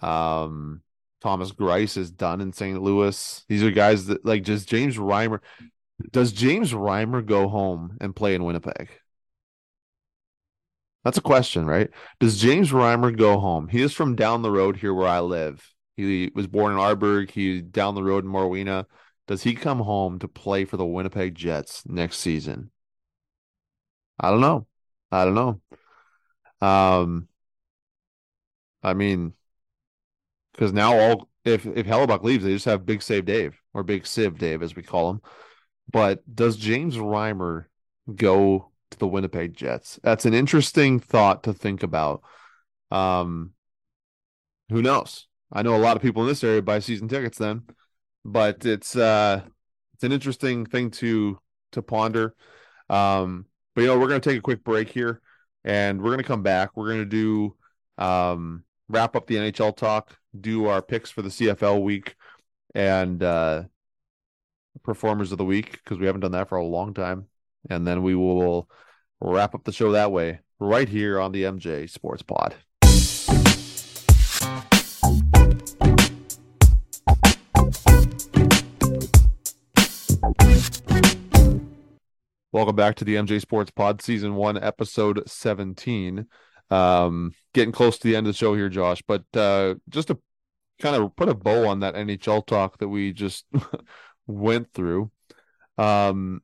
Um, Thomas Greiss is done in St. Louis. These are guys that like just James Reimer. Does James Reimer go home and play in Winnipeg? That's a question, right? Does James Reimer go home? He is from down the road here where I live. He was born in Arborg. He's down the road in Morweena. Does he come home to play for the Winnipeg Jets next season? I don't know. I don't know. Um, I mean, because now all if if Hellebuyck leaves, they just have Big Save Dave or Big Siv Dave as we call him. But does James Reimer go to the Winnipeg Jets? That's an interesting thought to think about. Um, who knows? I know a lot of people in this area buy season tickets then, but it's uh it's an interesting thing to to ponder. Um, but you know, we're gonna take a quick break here and we're gonna come back. We're gonna do um wrap up the NHL talk, do our picks for the CFL week and uh performers of the week because we haven't done that for a long time. And then we will wrap up the show that way right here on the MJ Sports Pod. Welcome back to the MJ Sports Pod, Season 1, Episode 17. Um, getting close to the end of the show here, Josh, but uh, just to kind of put a bow on that NHL talk that we just (laughs) went through. Um,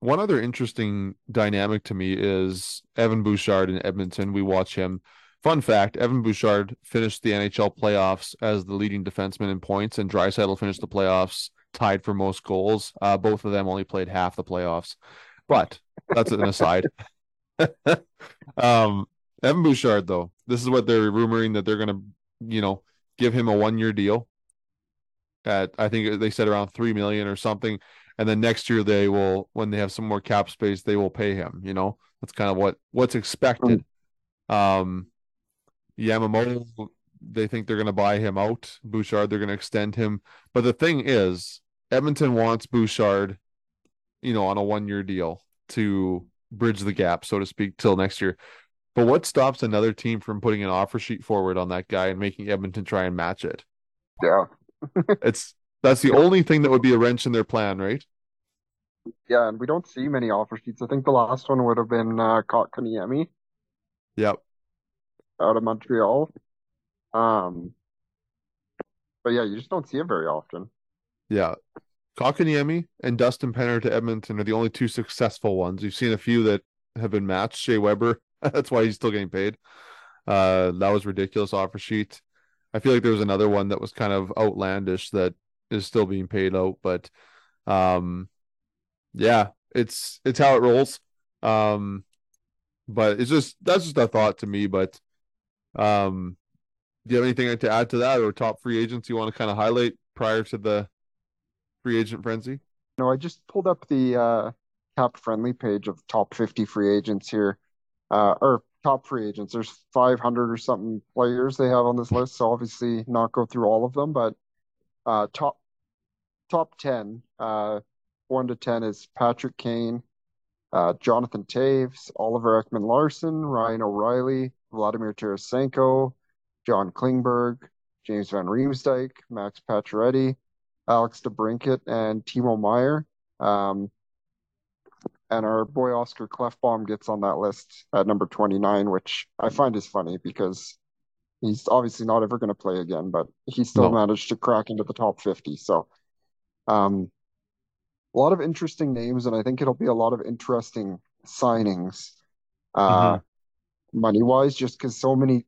one other interesting dynamic to me is Evan Bouchard in Edmonton. We watch him. Fun fact: Evan Bouchard finished the NHL playoffs as the leading defenseman in points, and Draisaitl finished the playoffs tied for most goals. Uh, both of them only played half the playoffs. But that's an aside. (laughs) um, Evan Bouchard, though, this is what they're rumoring that they're going to, you know, give him a one year deal at I think they said around three million or something, and then next year they will, when they have some more cap space, they will pay him. You know, that's kind of what what's expected. Um, Yamamoto, they think they're going to buy him out. Bouchard, they're going to extend him. But the thing is, Edmonton wants Bouchard you know, on a one year deal to bridge the gap, so to speak, till next year. But what stops another team from putting an offer sheet forward on that guy and making Edmonton try and match it? Yeah. it's that's the only thing that would be a wrench in their plan, right? Yeah, and we don't see many offer sheets. I think the last one would have been uh, Kotkaniemi Yep. out of Montreal. Um, but yeah, you just don't see it very often. Yeah. Kotkaniemi and Dustin Penner to Edmonton are the only two successful ones. You've seen a few that have been matched. Shea Weber, (laughs) that's why he's still getting paid. Uh, that was ridiculous offer sheet. I feel like there was another one that was kind of outlandish that is still being paid out, but um, yeah, it's it's how it rolls. Um, but it's just that's just a thought to me. But um, do you have anything to add to that or top free agents you want to kind of highlight prior to the free agent frenzy? No, I just pulled up the uh, CapFriendly page of top 50 free agents here, uh, or top free agents. There's 500 or something players they have on this list, so obviously not go through all of them, but uh, top top 10, uh, one to 10 is Patrick Kane, uh, Jonathan Toews, Oliver Ekman Larsson, Ryan O'Reilly, Vladimir Tarasenko, John Klingberg, James Van Riemsdyk, Max Pacioretty, Alex DeBrincat, and Timo Meier. Um, and our boy Oscar Klefbom gets on that list at number 29, which I find is funny because he's obviously not ever going to play again, but he still No. managed to crack into the top 50. So, um, a lot of interesting names, and I think it'll be a lot of interesting signings, uh, money wise, just because so many,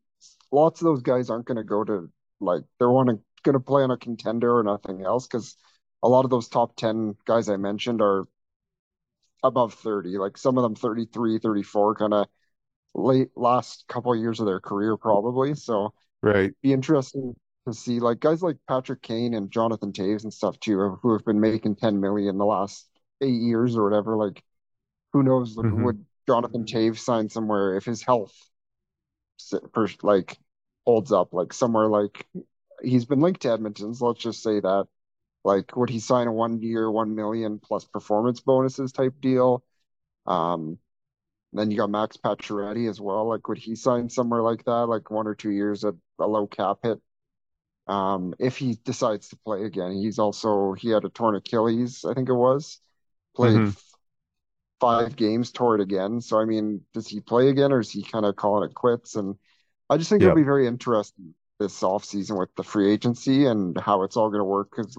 lots of those guys aren't going to go to like they're going to play on a contender or nothing else because a lot of those top 10 guys I mentioned are above 30, like some of them 33, 34, kind of late last couple of years of their career probably. So Right. be interesting to see like guys like Patrick Kane and Jonathan Toews and stuff too, who have been making 10 million the last eight years or whatever. Like, who knows? Like, Mhm. Would Jonathan Toews sign somewhere if his health like holds up? Like somewhere like he's been linked to Edmonton's. Let's just say that. Like, would he sign a one year, one million plus performance bonuses type deal? Um, then you got Max Pacioretty as well. Like, would he sign somewhere like that, like one or two years at a low cap hit? Um, if he decides to play again, he's also he had a torn Achilles, I think it was. Played Mhm. f- five games, tore it again. So I mean, does he play again, or is he kind of calling it quits? And I just think Yep. it'll be very interesting this offseason with the free agency and how it's all going to work because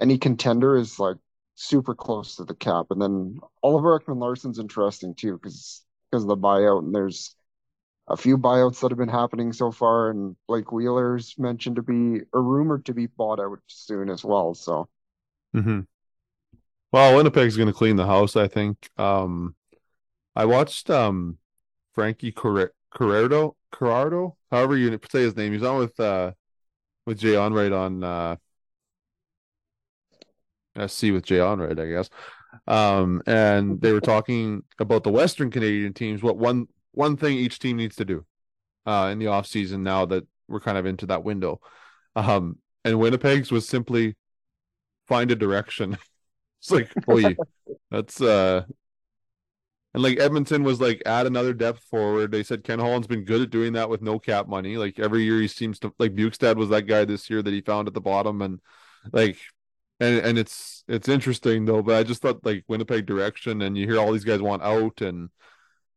any contender is like super close to the cap. And then Oliver Ekman Larsson's interesting too because because of the buyout and there's a few buyouts that have been happening so far and Blake Wheeler's mentioned to be or rumored to be bought out soon as well. So hmm Well, Winnipeg's going to clean the house, I think. Um, I watched um Frankie Corrado, Corrado, however you say his name. He's on with uh with Jay Onrait on uh SC with Jay Onrait, I guess. Um, and they were talking about the Western Canadian teams, what one one thing each team needs to do uh in the off season now that we're kind of into that window. Um, and Winnipeg's was simply find a direction. (laughs) It's like, boy, that's uh and like Edmonton was like add another depth forward. They said Ken Holland's been good at doing that with no cap money. Like every year he seems to like Bjugstad was that guy this year that he found at the bottom and like and and it's it's interesting though. But I just thought like Winnipeg direction, and you hear all these guys want out, and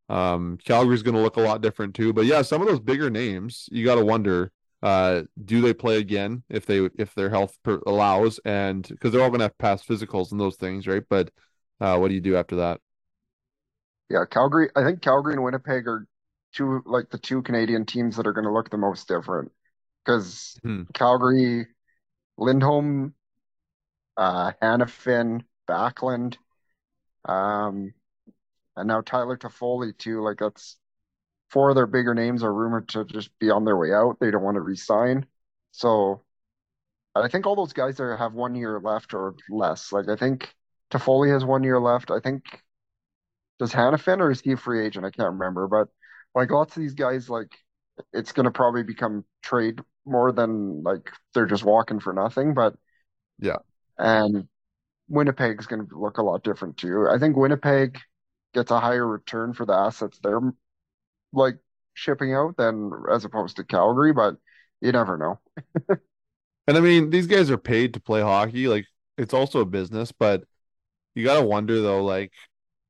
um, Calgary's going to look a lot different too. But yeah, some of those bigger names, you got to wonder, uh, do they play again if they if their health per- allows, and because they're all going to have past physicals and those things, right? But uh, what do you do after that? Yeah, Calgary. I think Calgary and Winnipeg are two like the two Canadian teams that are going to look the most different because Hmm. Calgary, Lindholm, uh, Hanifin, Backlund, um, and now Tyler Toffoli too. Like that's four of their bigger names are rumored to just be on their way out. They don't want to re-sign. So I think all those guys there have one year left or less. Like I think Toffoli has one year left. I think does Hanifin or is he a free agent? I can't remember. But like lots of these guys, like it's gonna probably become trade more than like they're just walking for nothing. But Yeah. and Winnipeg's gonna look a lot different too. I think Winnipeg gets a higher return for the assets they're like shipping out than as opposed to Calgary, but you never know. (laughs) And I mean, these guys are paid to play hockey. Like it's also a business, but you got to wonder though, like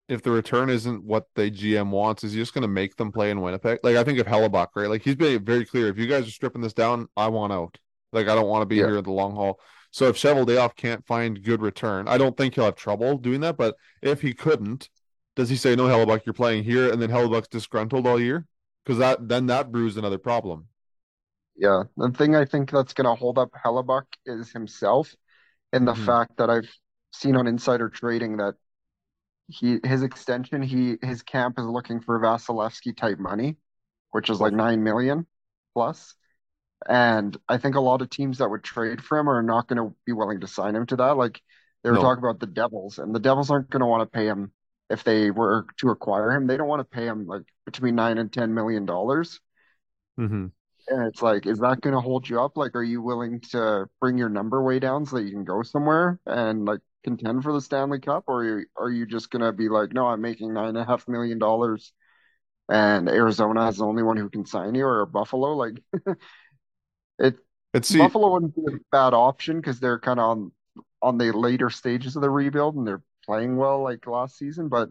if the return isn't what the GM wants, is he just going to make them play in Winnipeg? Like I think of Hellebuyck, right? Like he's been very clear. If you guys are stripping this down, I want out. Like I don't want to be Yeah. here in the long haul. So if Cheveldayoff can't find good return, I don't think he'll have trouble doing that. But if he couldn't, does he say no, Hellebuyck, you're playing here, and then Hellebuyck's disgruntled all year? Because that then that brews another problem. Yeah, the thing I think that's going to hold up Hellebuyck is himself and the Mhm. fact that I've seen on insider trading that he his extension he his camp is looking for Vasilevskiy type money, which is like nine million plus. And I think a lot of teams that would trade for him are not going to be willing to sign him to that. Like they were No. talking about the Devils, and the Devils aren't going to want to pay him if they were to acquire him. They don't want to pay him like between nine and ten million dollars. hmm And it's like, is that going to hold you up? Like, are you willing to bring your number way down so that you can go somewhere and like contend for the Stanley Cup? Or are you, are you just going to be like, no, I'm making nine and a half million dollars and Arizona is the only one who can sign you or Buffalo? Like, (laughs) it, Let's. Buffalo wouldn't be a bad option because they're kind of on, on the later stages of the rebuild and they're playing well like last season. But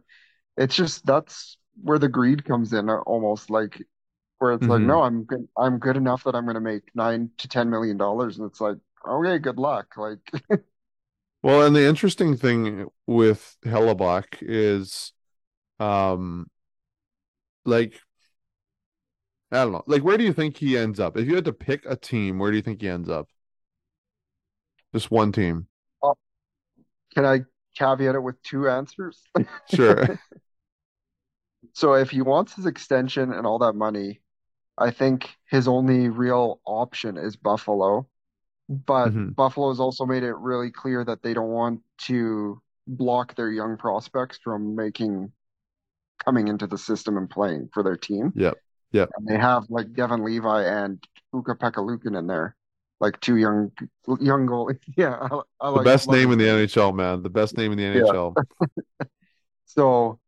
it's just, that's where the greed comes in uh, almost like, where it's like, Mhm. no, I'm good. I'm good enough that I'm going to make nine to ten million dollars, and it's like, okay, good luck. Like, (laughs) Well, and the interesting thing with Hellebuyck is, um, like, I don't know, like, where do you think he ends up? If you had to pick a team, where do you think he ends up? Just one team. can I caveat it with two answers? (laughs) Sure. (laughs) So if he wants his extension and all that money, I think his only real option is Buffalo. But Mhm. Buffalo's also made it really clear that they don't want to block their young prospects from making coming into the system and playing for their team. Yep. Yep. And they have like Devon Levi and Ukko-Pekka Luukkonen in there, like two young young goalies. (laughs) Yeah, I, I The like best name in the. NHL, man. The best name in the Yeah. NHL. (laughs) So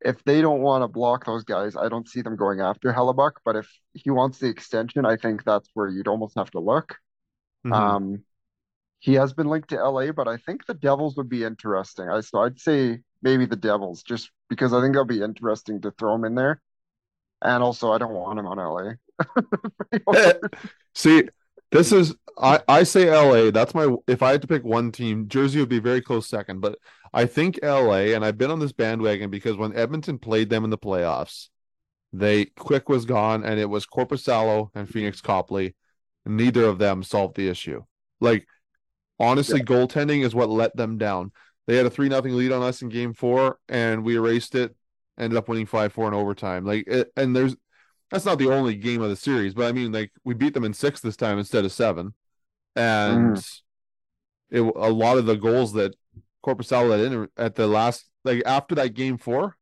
if they don't want to block those guys, I don't see them going after Hellebuyck. But if he wants the extension, I think that's where you'd almost have to look. Mhm. Um, he has been linked to LA, but I think the Devils would be interesting. I so I'd say maybe the Devils, just because I think it'll be interesting to throw him in there. And also, I don't want him on LA. (laughs) See, this is I I say LA. That's my if I had to pick one team, Jersey would be very close second, but I think LA and I've been on this bandwagon because when Edmonton played them in the playoffs, they Quick was gone and it was Korpisalo and Phoenix Copley. Neither of them solved the issue. Like honestly, goaltending is what let them down. They had a 3 nothing lead on us in game 4 and we erased it, ended up winning 5-4 in overtime. Like it, and there's that's not the only game of the series, but I mean, like we beat them in six this time instead of seven, and mm-hmm. it a lot of the goals that Korpisalo let in at the last, like after that game four,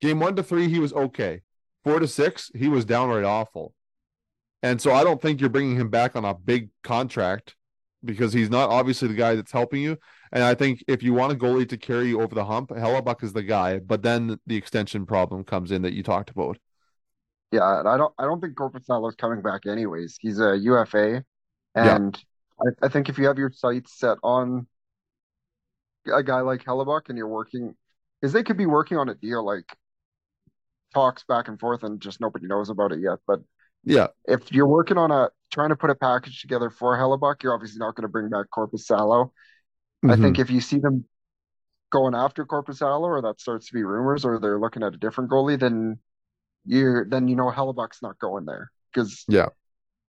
game one to three, he was okay. Four to six, he was downright awful, and so I don't think you're bringing him back on a big contract because he's not obviously the guy that's helping you. And I think if you want a goalie to carry you over the hump, Hellebuyck is the guy. But then the extension problem comes in that you talked about. Yeah, and I don't I don't think Korpisalo's coming back anyways. He's a UFA, Yeah. and I, I think if you have your sights set on a guy like Hellebuyck and you're working, because they could be working on a deal like talks back and forth and just nobody knows about it yet. But Yeah. if you're working on a trying to put a package together for Hellebuyck, you're obviously not going to bring back Korpisalo. I mm-hmm. think if you see them going after Korpisalo, or that starts to be rumors, or they're looking at a different goalie, then you're then you know Hellebuyck's not going there because Yeah.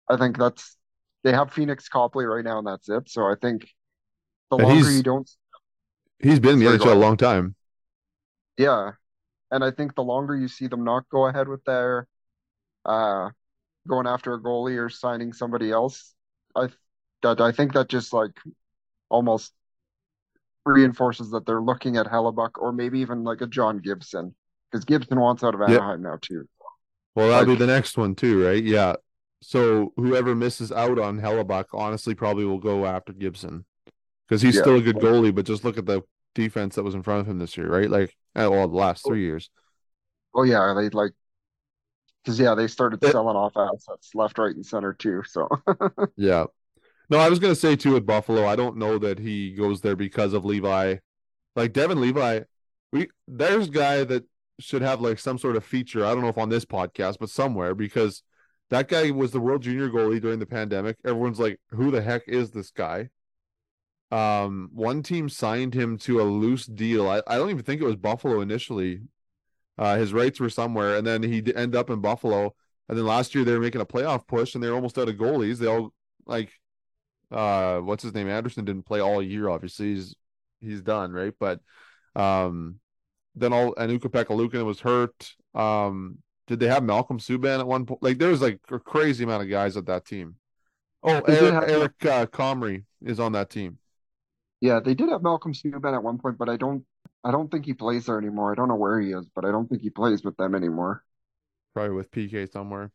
I think that's they have Phoenix Copley right now, and that's it. So I think the And longer you don't, He's been in the NHL a long time. yeah, and I think the longer you see them not go ahead with their uh going after a goalie or signing somebody else, I that I think that just like almost reinforces that they're looking at Hellebuyck or maybe even like a John Gibson because Gibson wants out of Anaheim now too. Well, that'll Like- be the next one too, right? Yeah. So whoever misses out on Hellebuyck, honestly, probably will go after Gibson because he's Yeah. still a good goalie. But just look at the defense that was in front of him this year, right? Like, uh, well, the last three years. Oh yeah, they like because yeah, they started selling off assets left, right, and center too. So (laughs) Yeah. No, I was gonna say too with Buffalo, I don't know that he goes there because of Levi. Like Devon Levi, we there's a guy that should have like some sort of feature. I don't know if on this podcast, but somewhere because that guy was the world junior goalie during the pandemic. Everyone's like, who the heck is this guy? Um, one team signed him to a loose deal. I, I don't even think it was Buffalo initially. Uh, his rights were somewhere, and then he d- ended up in Buffalo. And then last year they were making a playoff push, and they were almost out of goalies. They all like uh what's his name anderson didn't play all year obviously he's he's done right but um then all and Ukko-Pekka was hurt. Um did they have Malcolm Subban at one point like there was like a crazy amount of guys at that team. Oh They Eric, have- Eric uh, Comrie is on that team. Yeah, they did have Malcolm Subban at one point, but I don't I don't think he plays there anymore. I don't know where he is, but I don't think he plays with them anymore. probably with PK somewhere.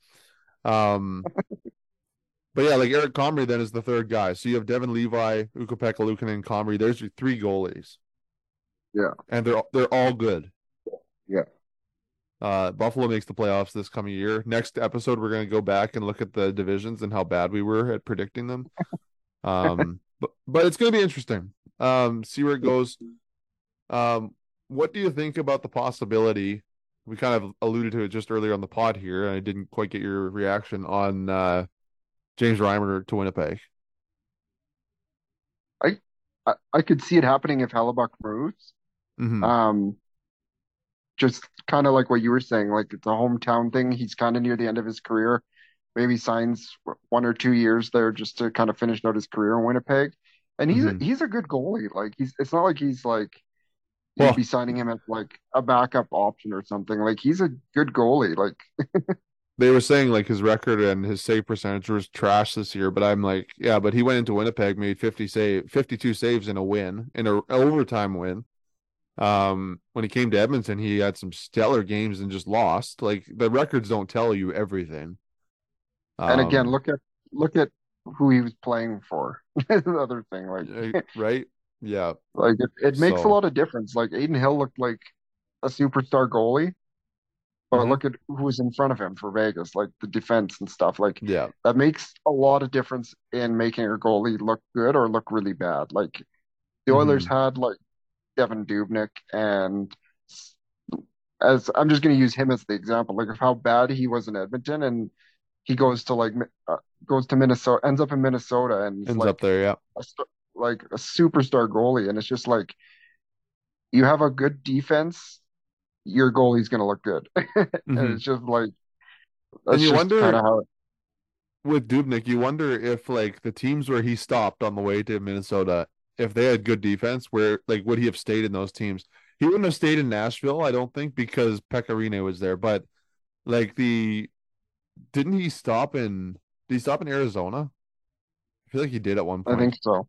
Um (laughs) but yeah like Eric Comrie then is the third guy. So you have Devon Levi Ukko-Pekka and Comrie. There's your three goalies Yeah. and they're they're all good Yeah. Uh, Buffalo makes the playoffs this coming year. Next episode, we're going to go back and look at the divisions and how bad we were at predicting them. (laughs) Um, but but it's going to be interesting. Um, see where it goes. Um, what do you think about the possibility? We kind of alluded to it just earlier on the pod here, and I didn't quite get your reaction on uh, James Reimer to Winnipeg. I I could see it happening if Hellebuyck moves. Mhm. Um, just kind of like what you were saying, like it's a hometown thing. He's kind of near the end of his career. Maybe signs one or two years there just to kind of finish out his career in Winnipeg. And he's Mhm. he's a good goalie. Like he's it's not like he's like you'd Well- be signing him as like a backup option or something. Like he's a good goalie. Like (laughs) they were saying like his record and his save percentage was trash this year, but I'm like, yeah, but he went into Winnipeg, made 50 save, 52 saves in a win, in a overtime win. Um, when he came to Edmonton, he had some stellar games and just lost. Like the records don't tell you everything. and again, Um, look at look at who he was playing for. (laughs) That's the other thing. Like right? Yeah. (laughs) Like it, it makes So- a lot of difference. Like Adin Hill looked like a superstar goalie, but Mhm. look at who was in front of him for Vegas, like the defense and stuff. Like Yeah. that makes a lot of difference in making a goalie look good or look really bad. Like the Oilers Mm-hmm. had like Devan Dubnyk and as I'm just going to use him as the example, like of how bad he was in Edmonton and he goes to like uh, goes to Minnesota, ends up in Minnesota and Ends like up there, yeah. a like a superstar goalie, and it's just like you have a good defense, your goalie's gonna look good, (laughs) and Mhm. it's just like that's you just wonder- how it, with Dubnyk, you wonder if like the teams where he stopped on the way to Minnesota, if they had good defense, where like would he have stayed in those teams? He wouldn't have stayed in Nashville, I don't think, because Pekka Rinne was there. But like the didn't he stop in did he stop in Arizona? I feel like he did at one point. I think so.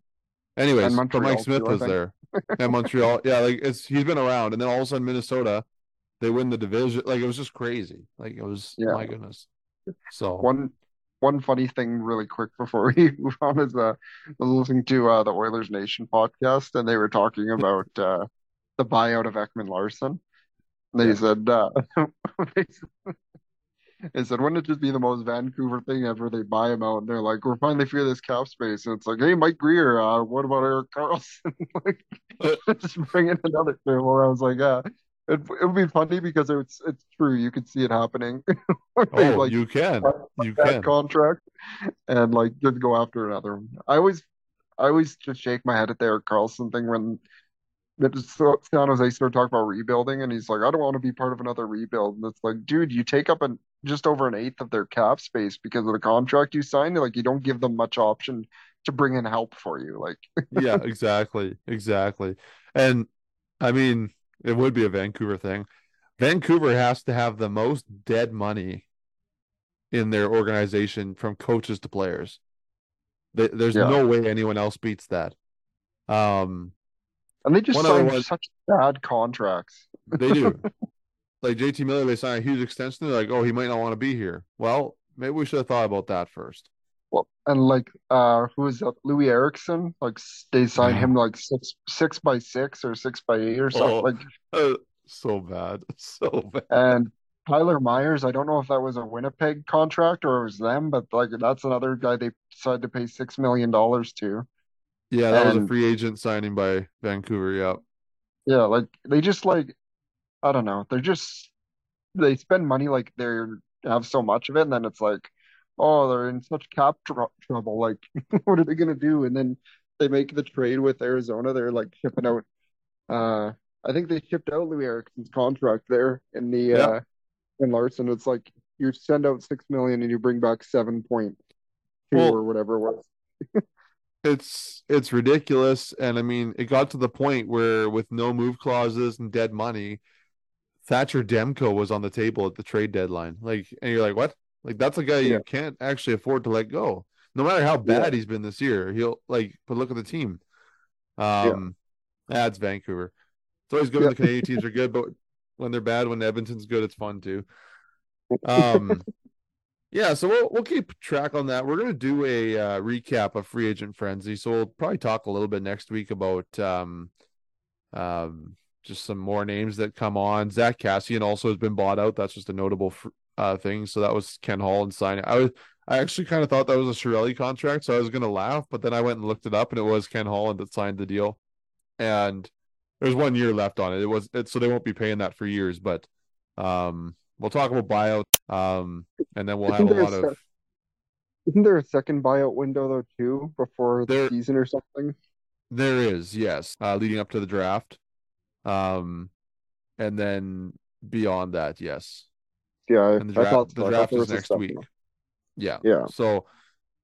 Anyways, but Mike Smith too, was there. And Montreal. (laughs) Yeah, like it's he's been around. And then all of a sudden Minnesota, they win the division. Like it was just crazy. Like it was Yeah. my goodness. So One one funny thing, really quick, before (laughs) we move on, is uh, I was listening to uh, the Oilers Nation podcast, and they were talking about uh, the buyout of Ekman Larsson. They Yeah. said, uh, (laughs) they said, they said, wouldn't it just be the most Vancouver thing ever? They buy him out, and they're like, we're finally free of this cap space. And it's like, hey, Mike Greer, uh, what about Erik Karlsson? (laughs) like, just bring in another table. Where I was like, yeah, it it would be funny because it's it's true. You could see it happening. (laughs) Oh, like you can. You can. contract and like just go after another one. I always I always just shake my head at the Erik Karlsson thing when that so San Jose started talking about rebuilding, and he's like, I don't want to be part of another rebuild. And it's like, dude, you take up an just over an eighth of their cap space because of the contract you signed. Like, you don't give them much option to bring in help for you. Like, (laughs) Yeah, exactly. Exactly. And I mean, it would be a Vancouver thing. Vancouver has to have the most dead money in their organization from coaches to players. There's yeah, no way anyone else beats that. Um, and they just signed one, such bad contracts. they do. (laughs) Like JT Miller, they signed a huge extension. They're like, oh, he might not want to be here. Well, maybe we should have thought about that first. Well, and like, uh, who is that? Loui Eriksson. Like, s- they signed him like six six by six or six by eight or something. Oh, Like, (laughs) uh, so bad. (laughs) So bad. And Tyler Myers, I don't know if that was a Winnipeg contract or it was them, but like that's another guy they decided to pay six million dollars to. Yeah, that was a And free agent signing by Vancouver. Yeah. yeah, like they just like I don't know, they're just they spend money like they're have so much of it, and then it's like, oh, they're in such cap tr trouble. Like, (laughs) what are they gonna do? And then they make the trade with Arizona. They're like shipping out. Uh, I think they shipped out Loui Eriksson's contract there in the Yeah. uh in Larson. It's like you send out six million and you bring back seven point two Well, or whatever it was. (laughs) it's it's ridiculous. And I mean, it got to the point where with no move clauses and dead money, Thatcher Demko was on the table at the trade deadline. Like, and you're like, what? Like, that's a guy Yeah, you can't actually afford to let go. No matter how yeah, bad he's been this year, he'll like, but look at the team. yeah, Um, that's Vancouver. It's always good when the (laughs) Canadian teams are good, but when they're bad, when Edmonton's good, it's fun too. (laughs) Um, yeah, so we'll we'll keep track on that. We're gonna do a uh, recap of free agent frenzy. So we'll probably talk a little bit next week about um um just some more names that come on. Zack Kassian also has been bought out. That's just a notable fr- uh thing. So that was Ken Holland signing. I was I actually kind of thought that was a Chiarelli contract, so I was gonna laugh, but then I went and looked it up, and it was Ken Holland that signed the deal, and there's one year left on it. It was it, so they won't be paying that for years, but um we'll talk about buyout um and then we'll have Isn't a a lot of isn't there a second buyout window though too before the there season or something? there is yes uh leading up to the draft um and then beyond that yes Yeah, and the I, I thought draft the so. I thought draft is next week. one. yeah. Yeah, so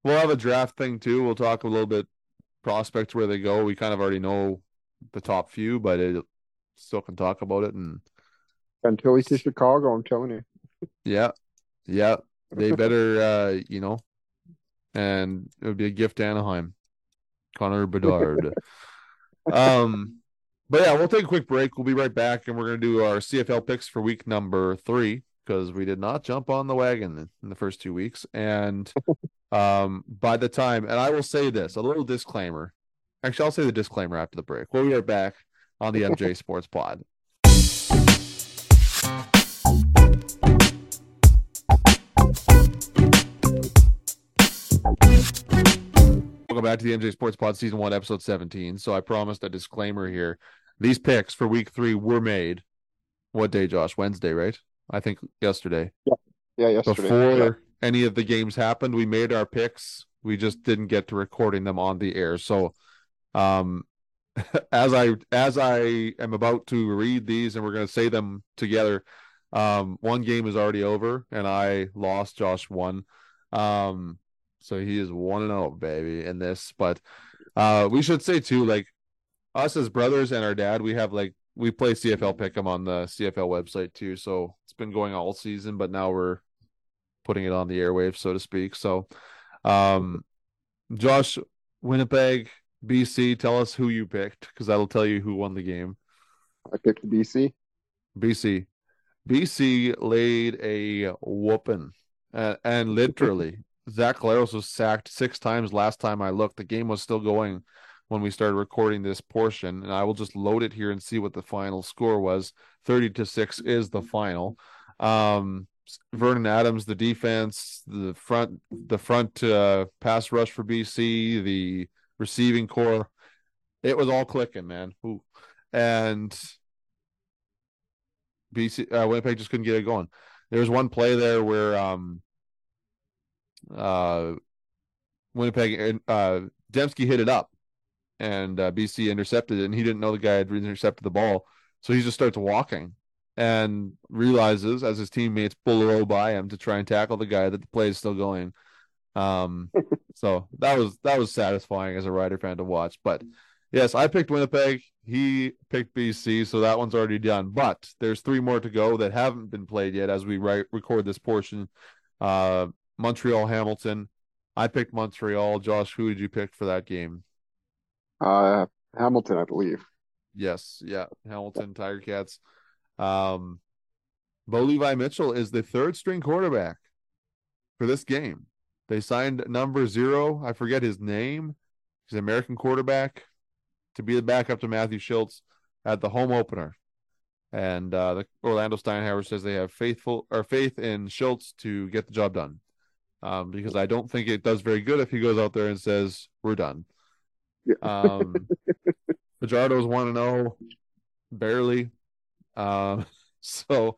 we'll have a draft thing too. We'll talk a little bit prospects where they go. We kind of already know the top few but it still can talk about it and until he's to Chicago, I'm telling you. yeah. Yeah. They (laughs) better uh you know and it would be a gift to anaheim. Connor bedard. (laughs) Um but yeah we'll take a quick break. We'll be right back and we're going to do our cfl picks for week number three because we did not jump on the wagon in the first two weeks and (laughs) um by the time and i will say this a little disclaimer actually i'll say the disclaimer after the break when we'll be right back on the mj (laughs) sports pod Welcome back to the MJ Sports Pod Season 1, Episode 17. So I promised a disclaimer here. These picks for week three were made. What day, Josh? Wednesday, right? I think yesterday. Yeah, yeah, yesterday. Before Yeah, any of the games happened, we made our picks. We just didn't get to recording them on the air. So um (laughs) as I as I am about to read these and we're gonna say them together, um, one game is already over and I lost, Josh won. Um so he is one and oh baby in this. But uh we should say too, like us as brothers and our dad, we have like we play CFL Pick'em on the CFL website too. So it's been going all season, but now we're putting it on the airwaves, so to speak. So um Josh, Winnipeg, BC, tell us who you picked, because that'll tell you who won the game. I picked BC. BC. BC laid a whooping. Uh, and literally, (laughs) Zach Collaros was sacked six times last time I looked. The game was still going when we started recording this portion. And I will just load it here and see what the final score was. 30 to 6 is the final. Um Vernon Adams, the defense, the front, the front uh, pass rush for BC, the receiving core, it was all clicking, man. Ooh. And BC uh, Winnipeg just couldn't get it going. There was one play there where um uh Winnipeg uh Demski hit it up and uh, BC intercepted it and he didn't know the guy had intercepted the ball. So he just starts walking and realizes as his teammates pull low by him to try and tackle the guy that the play is still going. Um (laughs) so that was that was satisfying as a Rider fan to watch. But yes, I picked Winnipeg. He picked BC, so that one's already done. But there's three more to go that haven't been played yet as we write record this portion. Uh, Montreal Hamilton. I picked Montreal. Josh, who did you pick for that game? Uh, Hamilton, I believe. Yes, yeah, Hamilton Tiger Cats. Um, Bo Levi Mitchell is the third string quarterback for this game. They signed number zero. I forget his name. He's an American quarterback to be the backup to Matthew Shiltz at the home opener. And uh, the Orlondo Steinauer says they have faithful or faith in Shiltz to get the job done. Um, because I don't think it does very good if he goes out there and says we're done. Yeah. Um, (laughs) Fajardo's one and zero, barely. Um, (laughs) so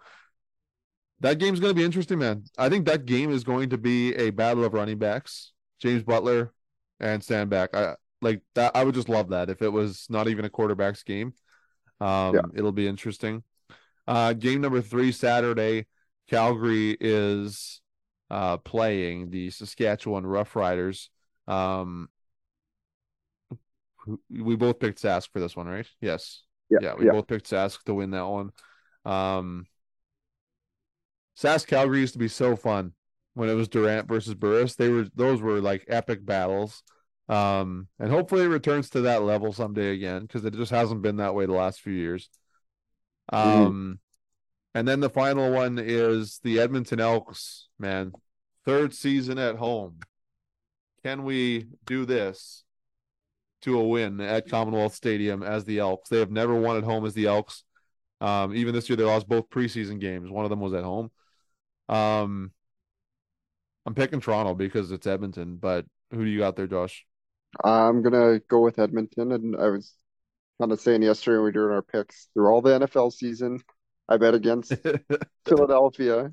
that game's going to be interesting, man. I think that game is going to be a battle of running backs, James Butler and Stanback. I like that. I would just love that if it was not even a quarterback's game. Um, Yeah. it'll be interesting. Uh, game number three Saturday, Calgary is uh playing the Saskatchewan Roughriders. Um, we both picked Sask for this one, right? Yes. Yeah, Yeah, we yeah. both picked Sask to win that one. Um, Sask Calgary used to be so fun when it was Durant versus Burris. They were those were like epic battles. Um, and hopefully it returns to that level someday again because it just hasn't been that way the last few years. Um, and then the final one is the Edmonton Elks, man. Third season at home. Can we do this to a win at Commonwealth Stadium as the Elks? They have never won at home as the Elks. Um, even this year they lost both preseason games. One of them was at home. Um, I'm picking Toronto because it's Edmonton, but who do you got there, Josh? I'm gonna go with Edmonton, and I was kind of saying yesterday when we were doing our picks through all the NFL season, I bet against (laughs) Philadelphia,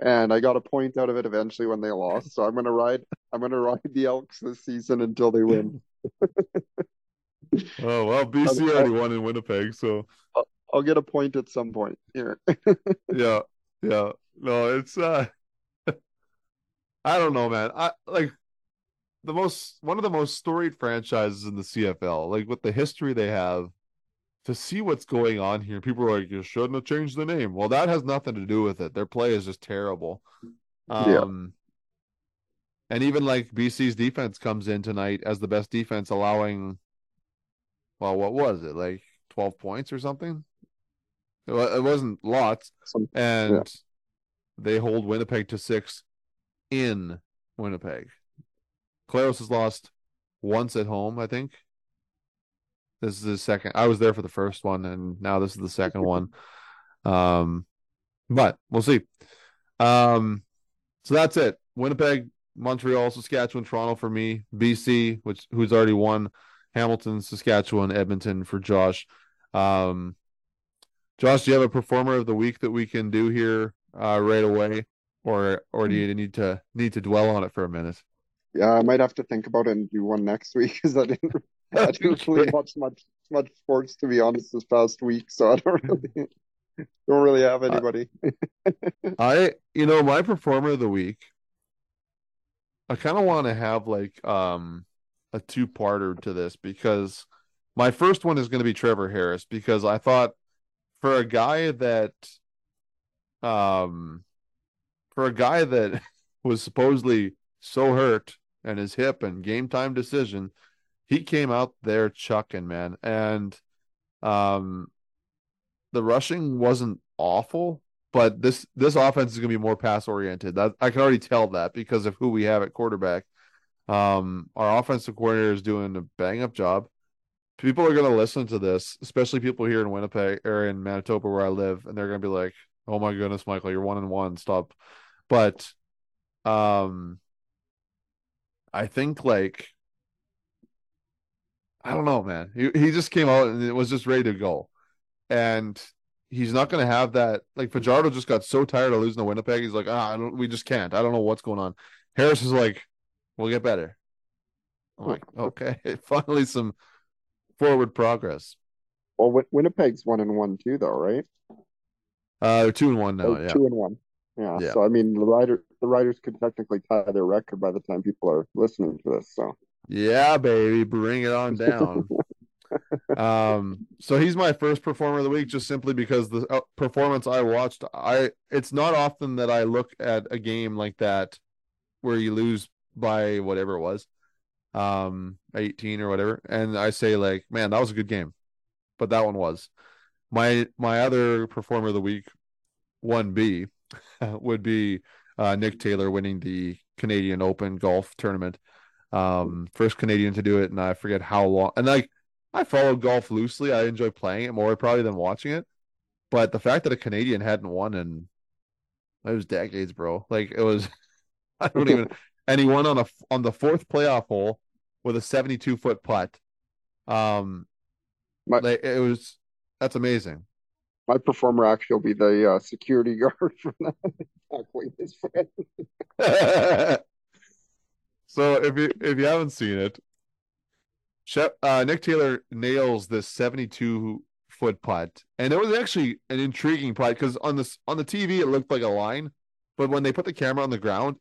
and I got a point out of it eventually when they lost. So I'm gonna ride. I'm gonna ride the Elks this season until they win. (laughs) oh well, BC already won in Winnipeg, so I'll get a point at some point here. (laughs) yeah, yeah. No, it's uh (laughs) I don't know, man. I like the most one of the most storied franchises in the CFL, like with the history they have, to see what's going on here. People are like, you shouldn't have changed the name. Well, that has nothing to do with it. Their play is just terrible. Yeah. Um and even like BC's defense comes in tonight as the best defense, allowing well, what was it, like 12 points or something? It wasn't lots and they hold Winnipeg to six in Winnipeg. Collaros has lost once at home, I think. This is the second. I was there for the first one, and now this is the second one. Um, but we'll see. Um, so that's it. Winnipeg, Montreal, Saskatchewan, Toronto for me. BC, which who's already won. Hamilton, Saskatchewan, Edmonton for Josh. Um, Josh, do you have a performer of the week that we can do here uh, right away, or or do you need to need to dwell on it for a minute? yeah, I might have to think about it and do one next (laughs) week because I didn't. I (laughs) didn't really watch much much sports to be honest this past week, so I don't really (laughs) don't really have anybody. I, you know, my performer of the week, I kind of want to have like um a two-parter to this because my first one is going to be Trevor Harris because I thought for a guy that um for a guy that (laughs) was supposedly so hurt and his hip and game time decision, he came out there chucking, man. And um the rushing wasn't awful, but this this offense is going to be more pass oriented. That I can already tell that because of who we have at quarterback. Um, our offensive coordinator is doing a bang up job. People are going to listen to this, especially people here in Winnipeg or in Manitoba where I live, and they're going to be like, "Oh my goodness, Michael, you're one and one. Stop." But, um, I think like I don't know, man. He he just came out and it was just ready to go, and he's not going to have that. Like Fajardo just got so tired of losing to Winnipeg. He's like, ah, I don't, we just can't. I don't know what's going on. Harris is like, we'll get better. I'm like, okay, (laughs) finally some forward progress. Well, Win- Winnipeg's one and one too, though, right? Uh, they're two and one now. Or Yeah, two and one. Yeah. Yeah. So I mean, the rider the riders could technically tie their record by the time people are listening to this. So yeah, baby, bring it on down. (laughs) um, so he's my first performer of the week, just simply because the uh, performance I watched. I it's not often that I look at a game like that where you lose by whatever it was, um, eighteen or whatever, and I say like, man, that was a good game, but that one was my my other performer of the week, one B, (laughs) would be uh, Nick Taylor winning the Canadian Open golf tournament. Um, first Canadian to do it, and I forget how long. And like, I follow golf loosely. I enjoy playing it more probably than watching it. But the fact that a Canadian hadn't won in it was decades, bro. Like it was, (laughs) I don't even. (laughs) And he won on a on the fourth playoff hole with a seventy-two foot putt. Um, My- like it was. That's amazing. my performer actually will be the uh, security (laughs) guard for that tackling his friend. so if you if you haven't seen it, uh, Nick Taylor nails this 72 foot putt, and it was actually an intriguing putt because on this on the TV it looked like a line, but when they put the camera on the ground,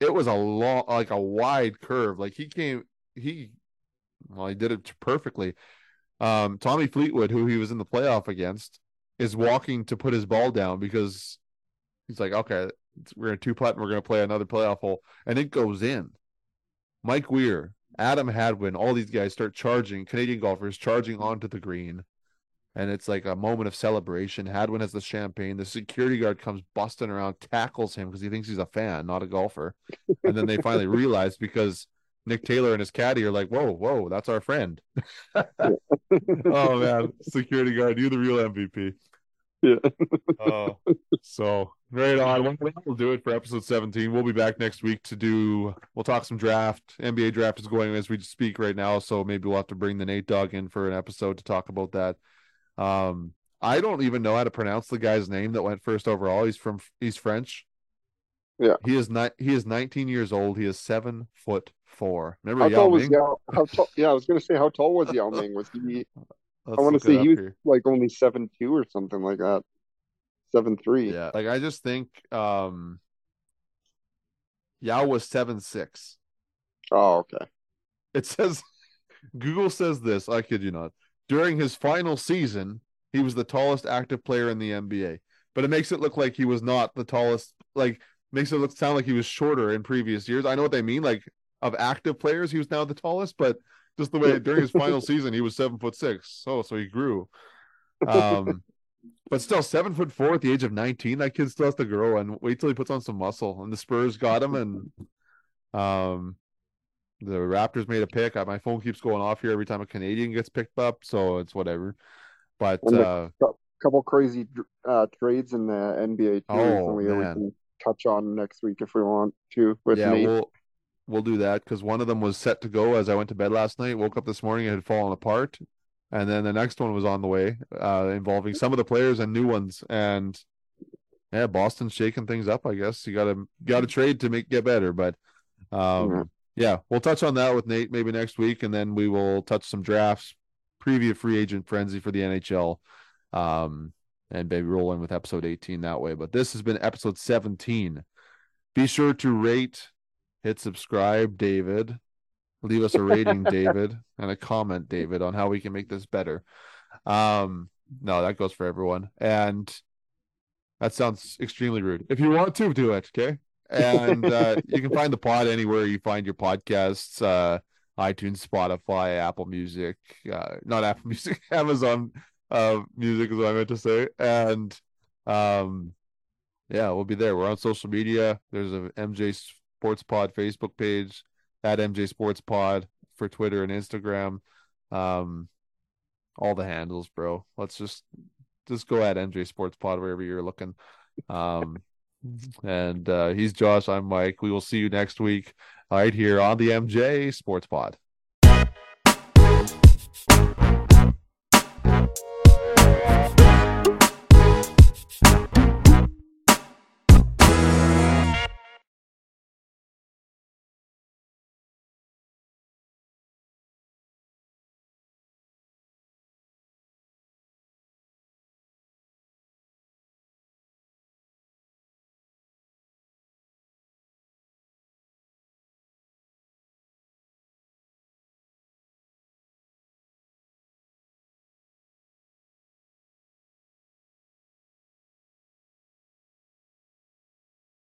it was a long like a wide curve. Like he came he well he did it perfectly. Um, Tommy Fleetwood, who he was in the playoff against, is walking to put his ball down because he's like, okay, we're in two putt and we're going to play another playoff hole, and it goes in. Mike Weir, Adam Hadwin, all these guys start charging, Canadian golfers charging onto the green. And it's like a moment of celebration. Hadwin has the champagne. The security guard comes busting around, tackles him because he thinks he's a fan, not a golfer. And then they finally (laughs) realize because Nick Taylor and his caddy are like, whoa, whoa, that's our friend. (laughs) (laughs) oh, man. Security guard, you're the real MVP. Yeah. Oh, so right on. We'll, we'll do it for episode 17. We'll be back next week to do, we'll talk some draft. NBA draft is going as we speak right now. So maybe we'll have to bring the Nate Dog in for an episode to talk about that. Um, I don't even know how to pronounce the guy's name that went first overall. He's from, he's French. Yeah. He is not, he is 19 years old. He is seven foot four. Remember How Yao tall was Ming? Yao? How tall? Yeah, I was gonna say how tall was Yao Ming? Was he? Let's I want to say he was here. like only seven two or something like that. Seven three. Yeah. Like I just think, um, Yao was seven, six. Oh, okay. It says Google says this, I kid you not. During his final season, he was the tallest active player in the NBA. But it makes it look like he was not the tallest, like makes it look sound like he was shorter in previous years. I know what they mean, like of active players, he was now the tallest, but just the way (laughs) during his final season he was seven foot six. So so he grew. Um (laughs) but still seven foot four at the age of 19, that kid still has to grow and wait till he puts on some muscle. And the Spurs got him and um the Raptors made a pick. Uh, My phone keeps going off here every time a Canadian gets picked up, so it's whatever. But uh, Couple crazy uh, trades in the NBA too. Oh, we man. can touch on next week if we want to with yeah, Nate. we'll we'll do that because one of them was set to go as I went to bed last night. Woke up this morning, it had fallen apart, and then the next one was on the way, uh, involving some of the players and new ones. And yeah, Boston's shaking things up. I guess you got to got to trade to make get better. But um, Yeah. yeah, we'll touch on that with Nate maybe next week, and then we will touch some drafts, preview free agent frenzy for the NHL. Um, and maybe roll in with episode 18 that way. But this has been episode 17. Be sure to rate, hit subscribe, David. Leave us a rating, (laughs) David, and a comment, David, on how we can make this better. Um, no, that goes for everyone. And that sounds extremely rude. If you want to do it, okay? And uh, you can find the pod anywhere you find your podcasts, uh, iTunes, Spotify, Apple Music, uh, not Apple (laughs) Music, Amazon uh, Music is what I meant to say. And um, yeah, we'll be there. We're on social media. There's a MJ Sports Pod Facebook page at MJ Sports Pod for Twitter and Instagram. Um, all the handles, bro. Let's just just go at MJ Sports Pod wherever you're looking. Um, and uh, he's Josh. I'm Mike. We will see you next week right here on the MJ Sports Pod.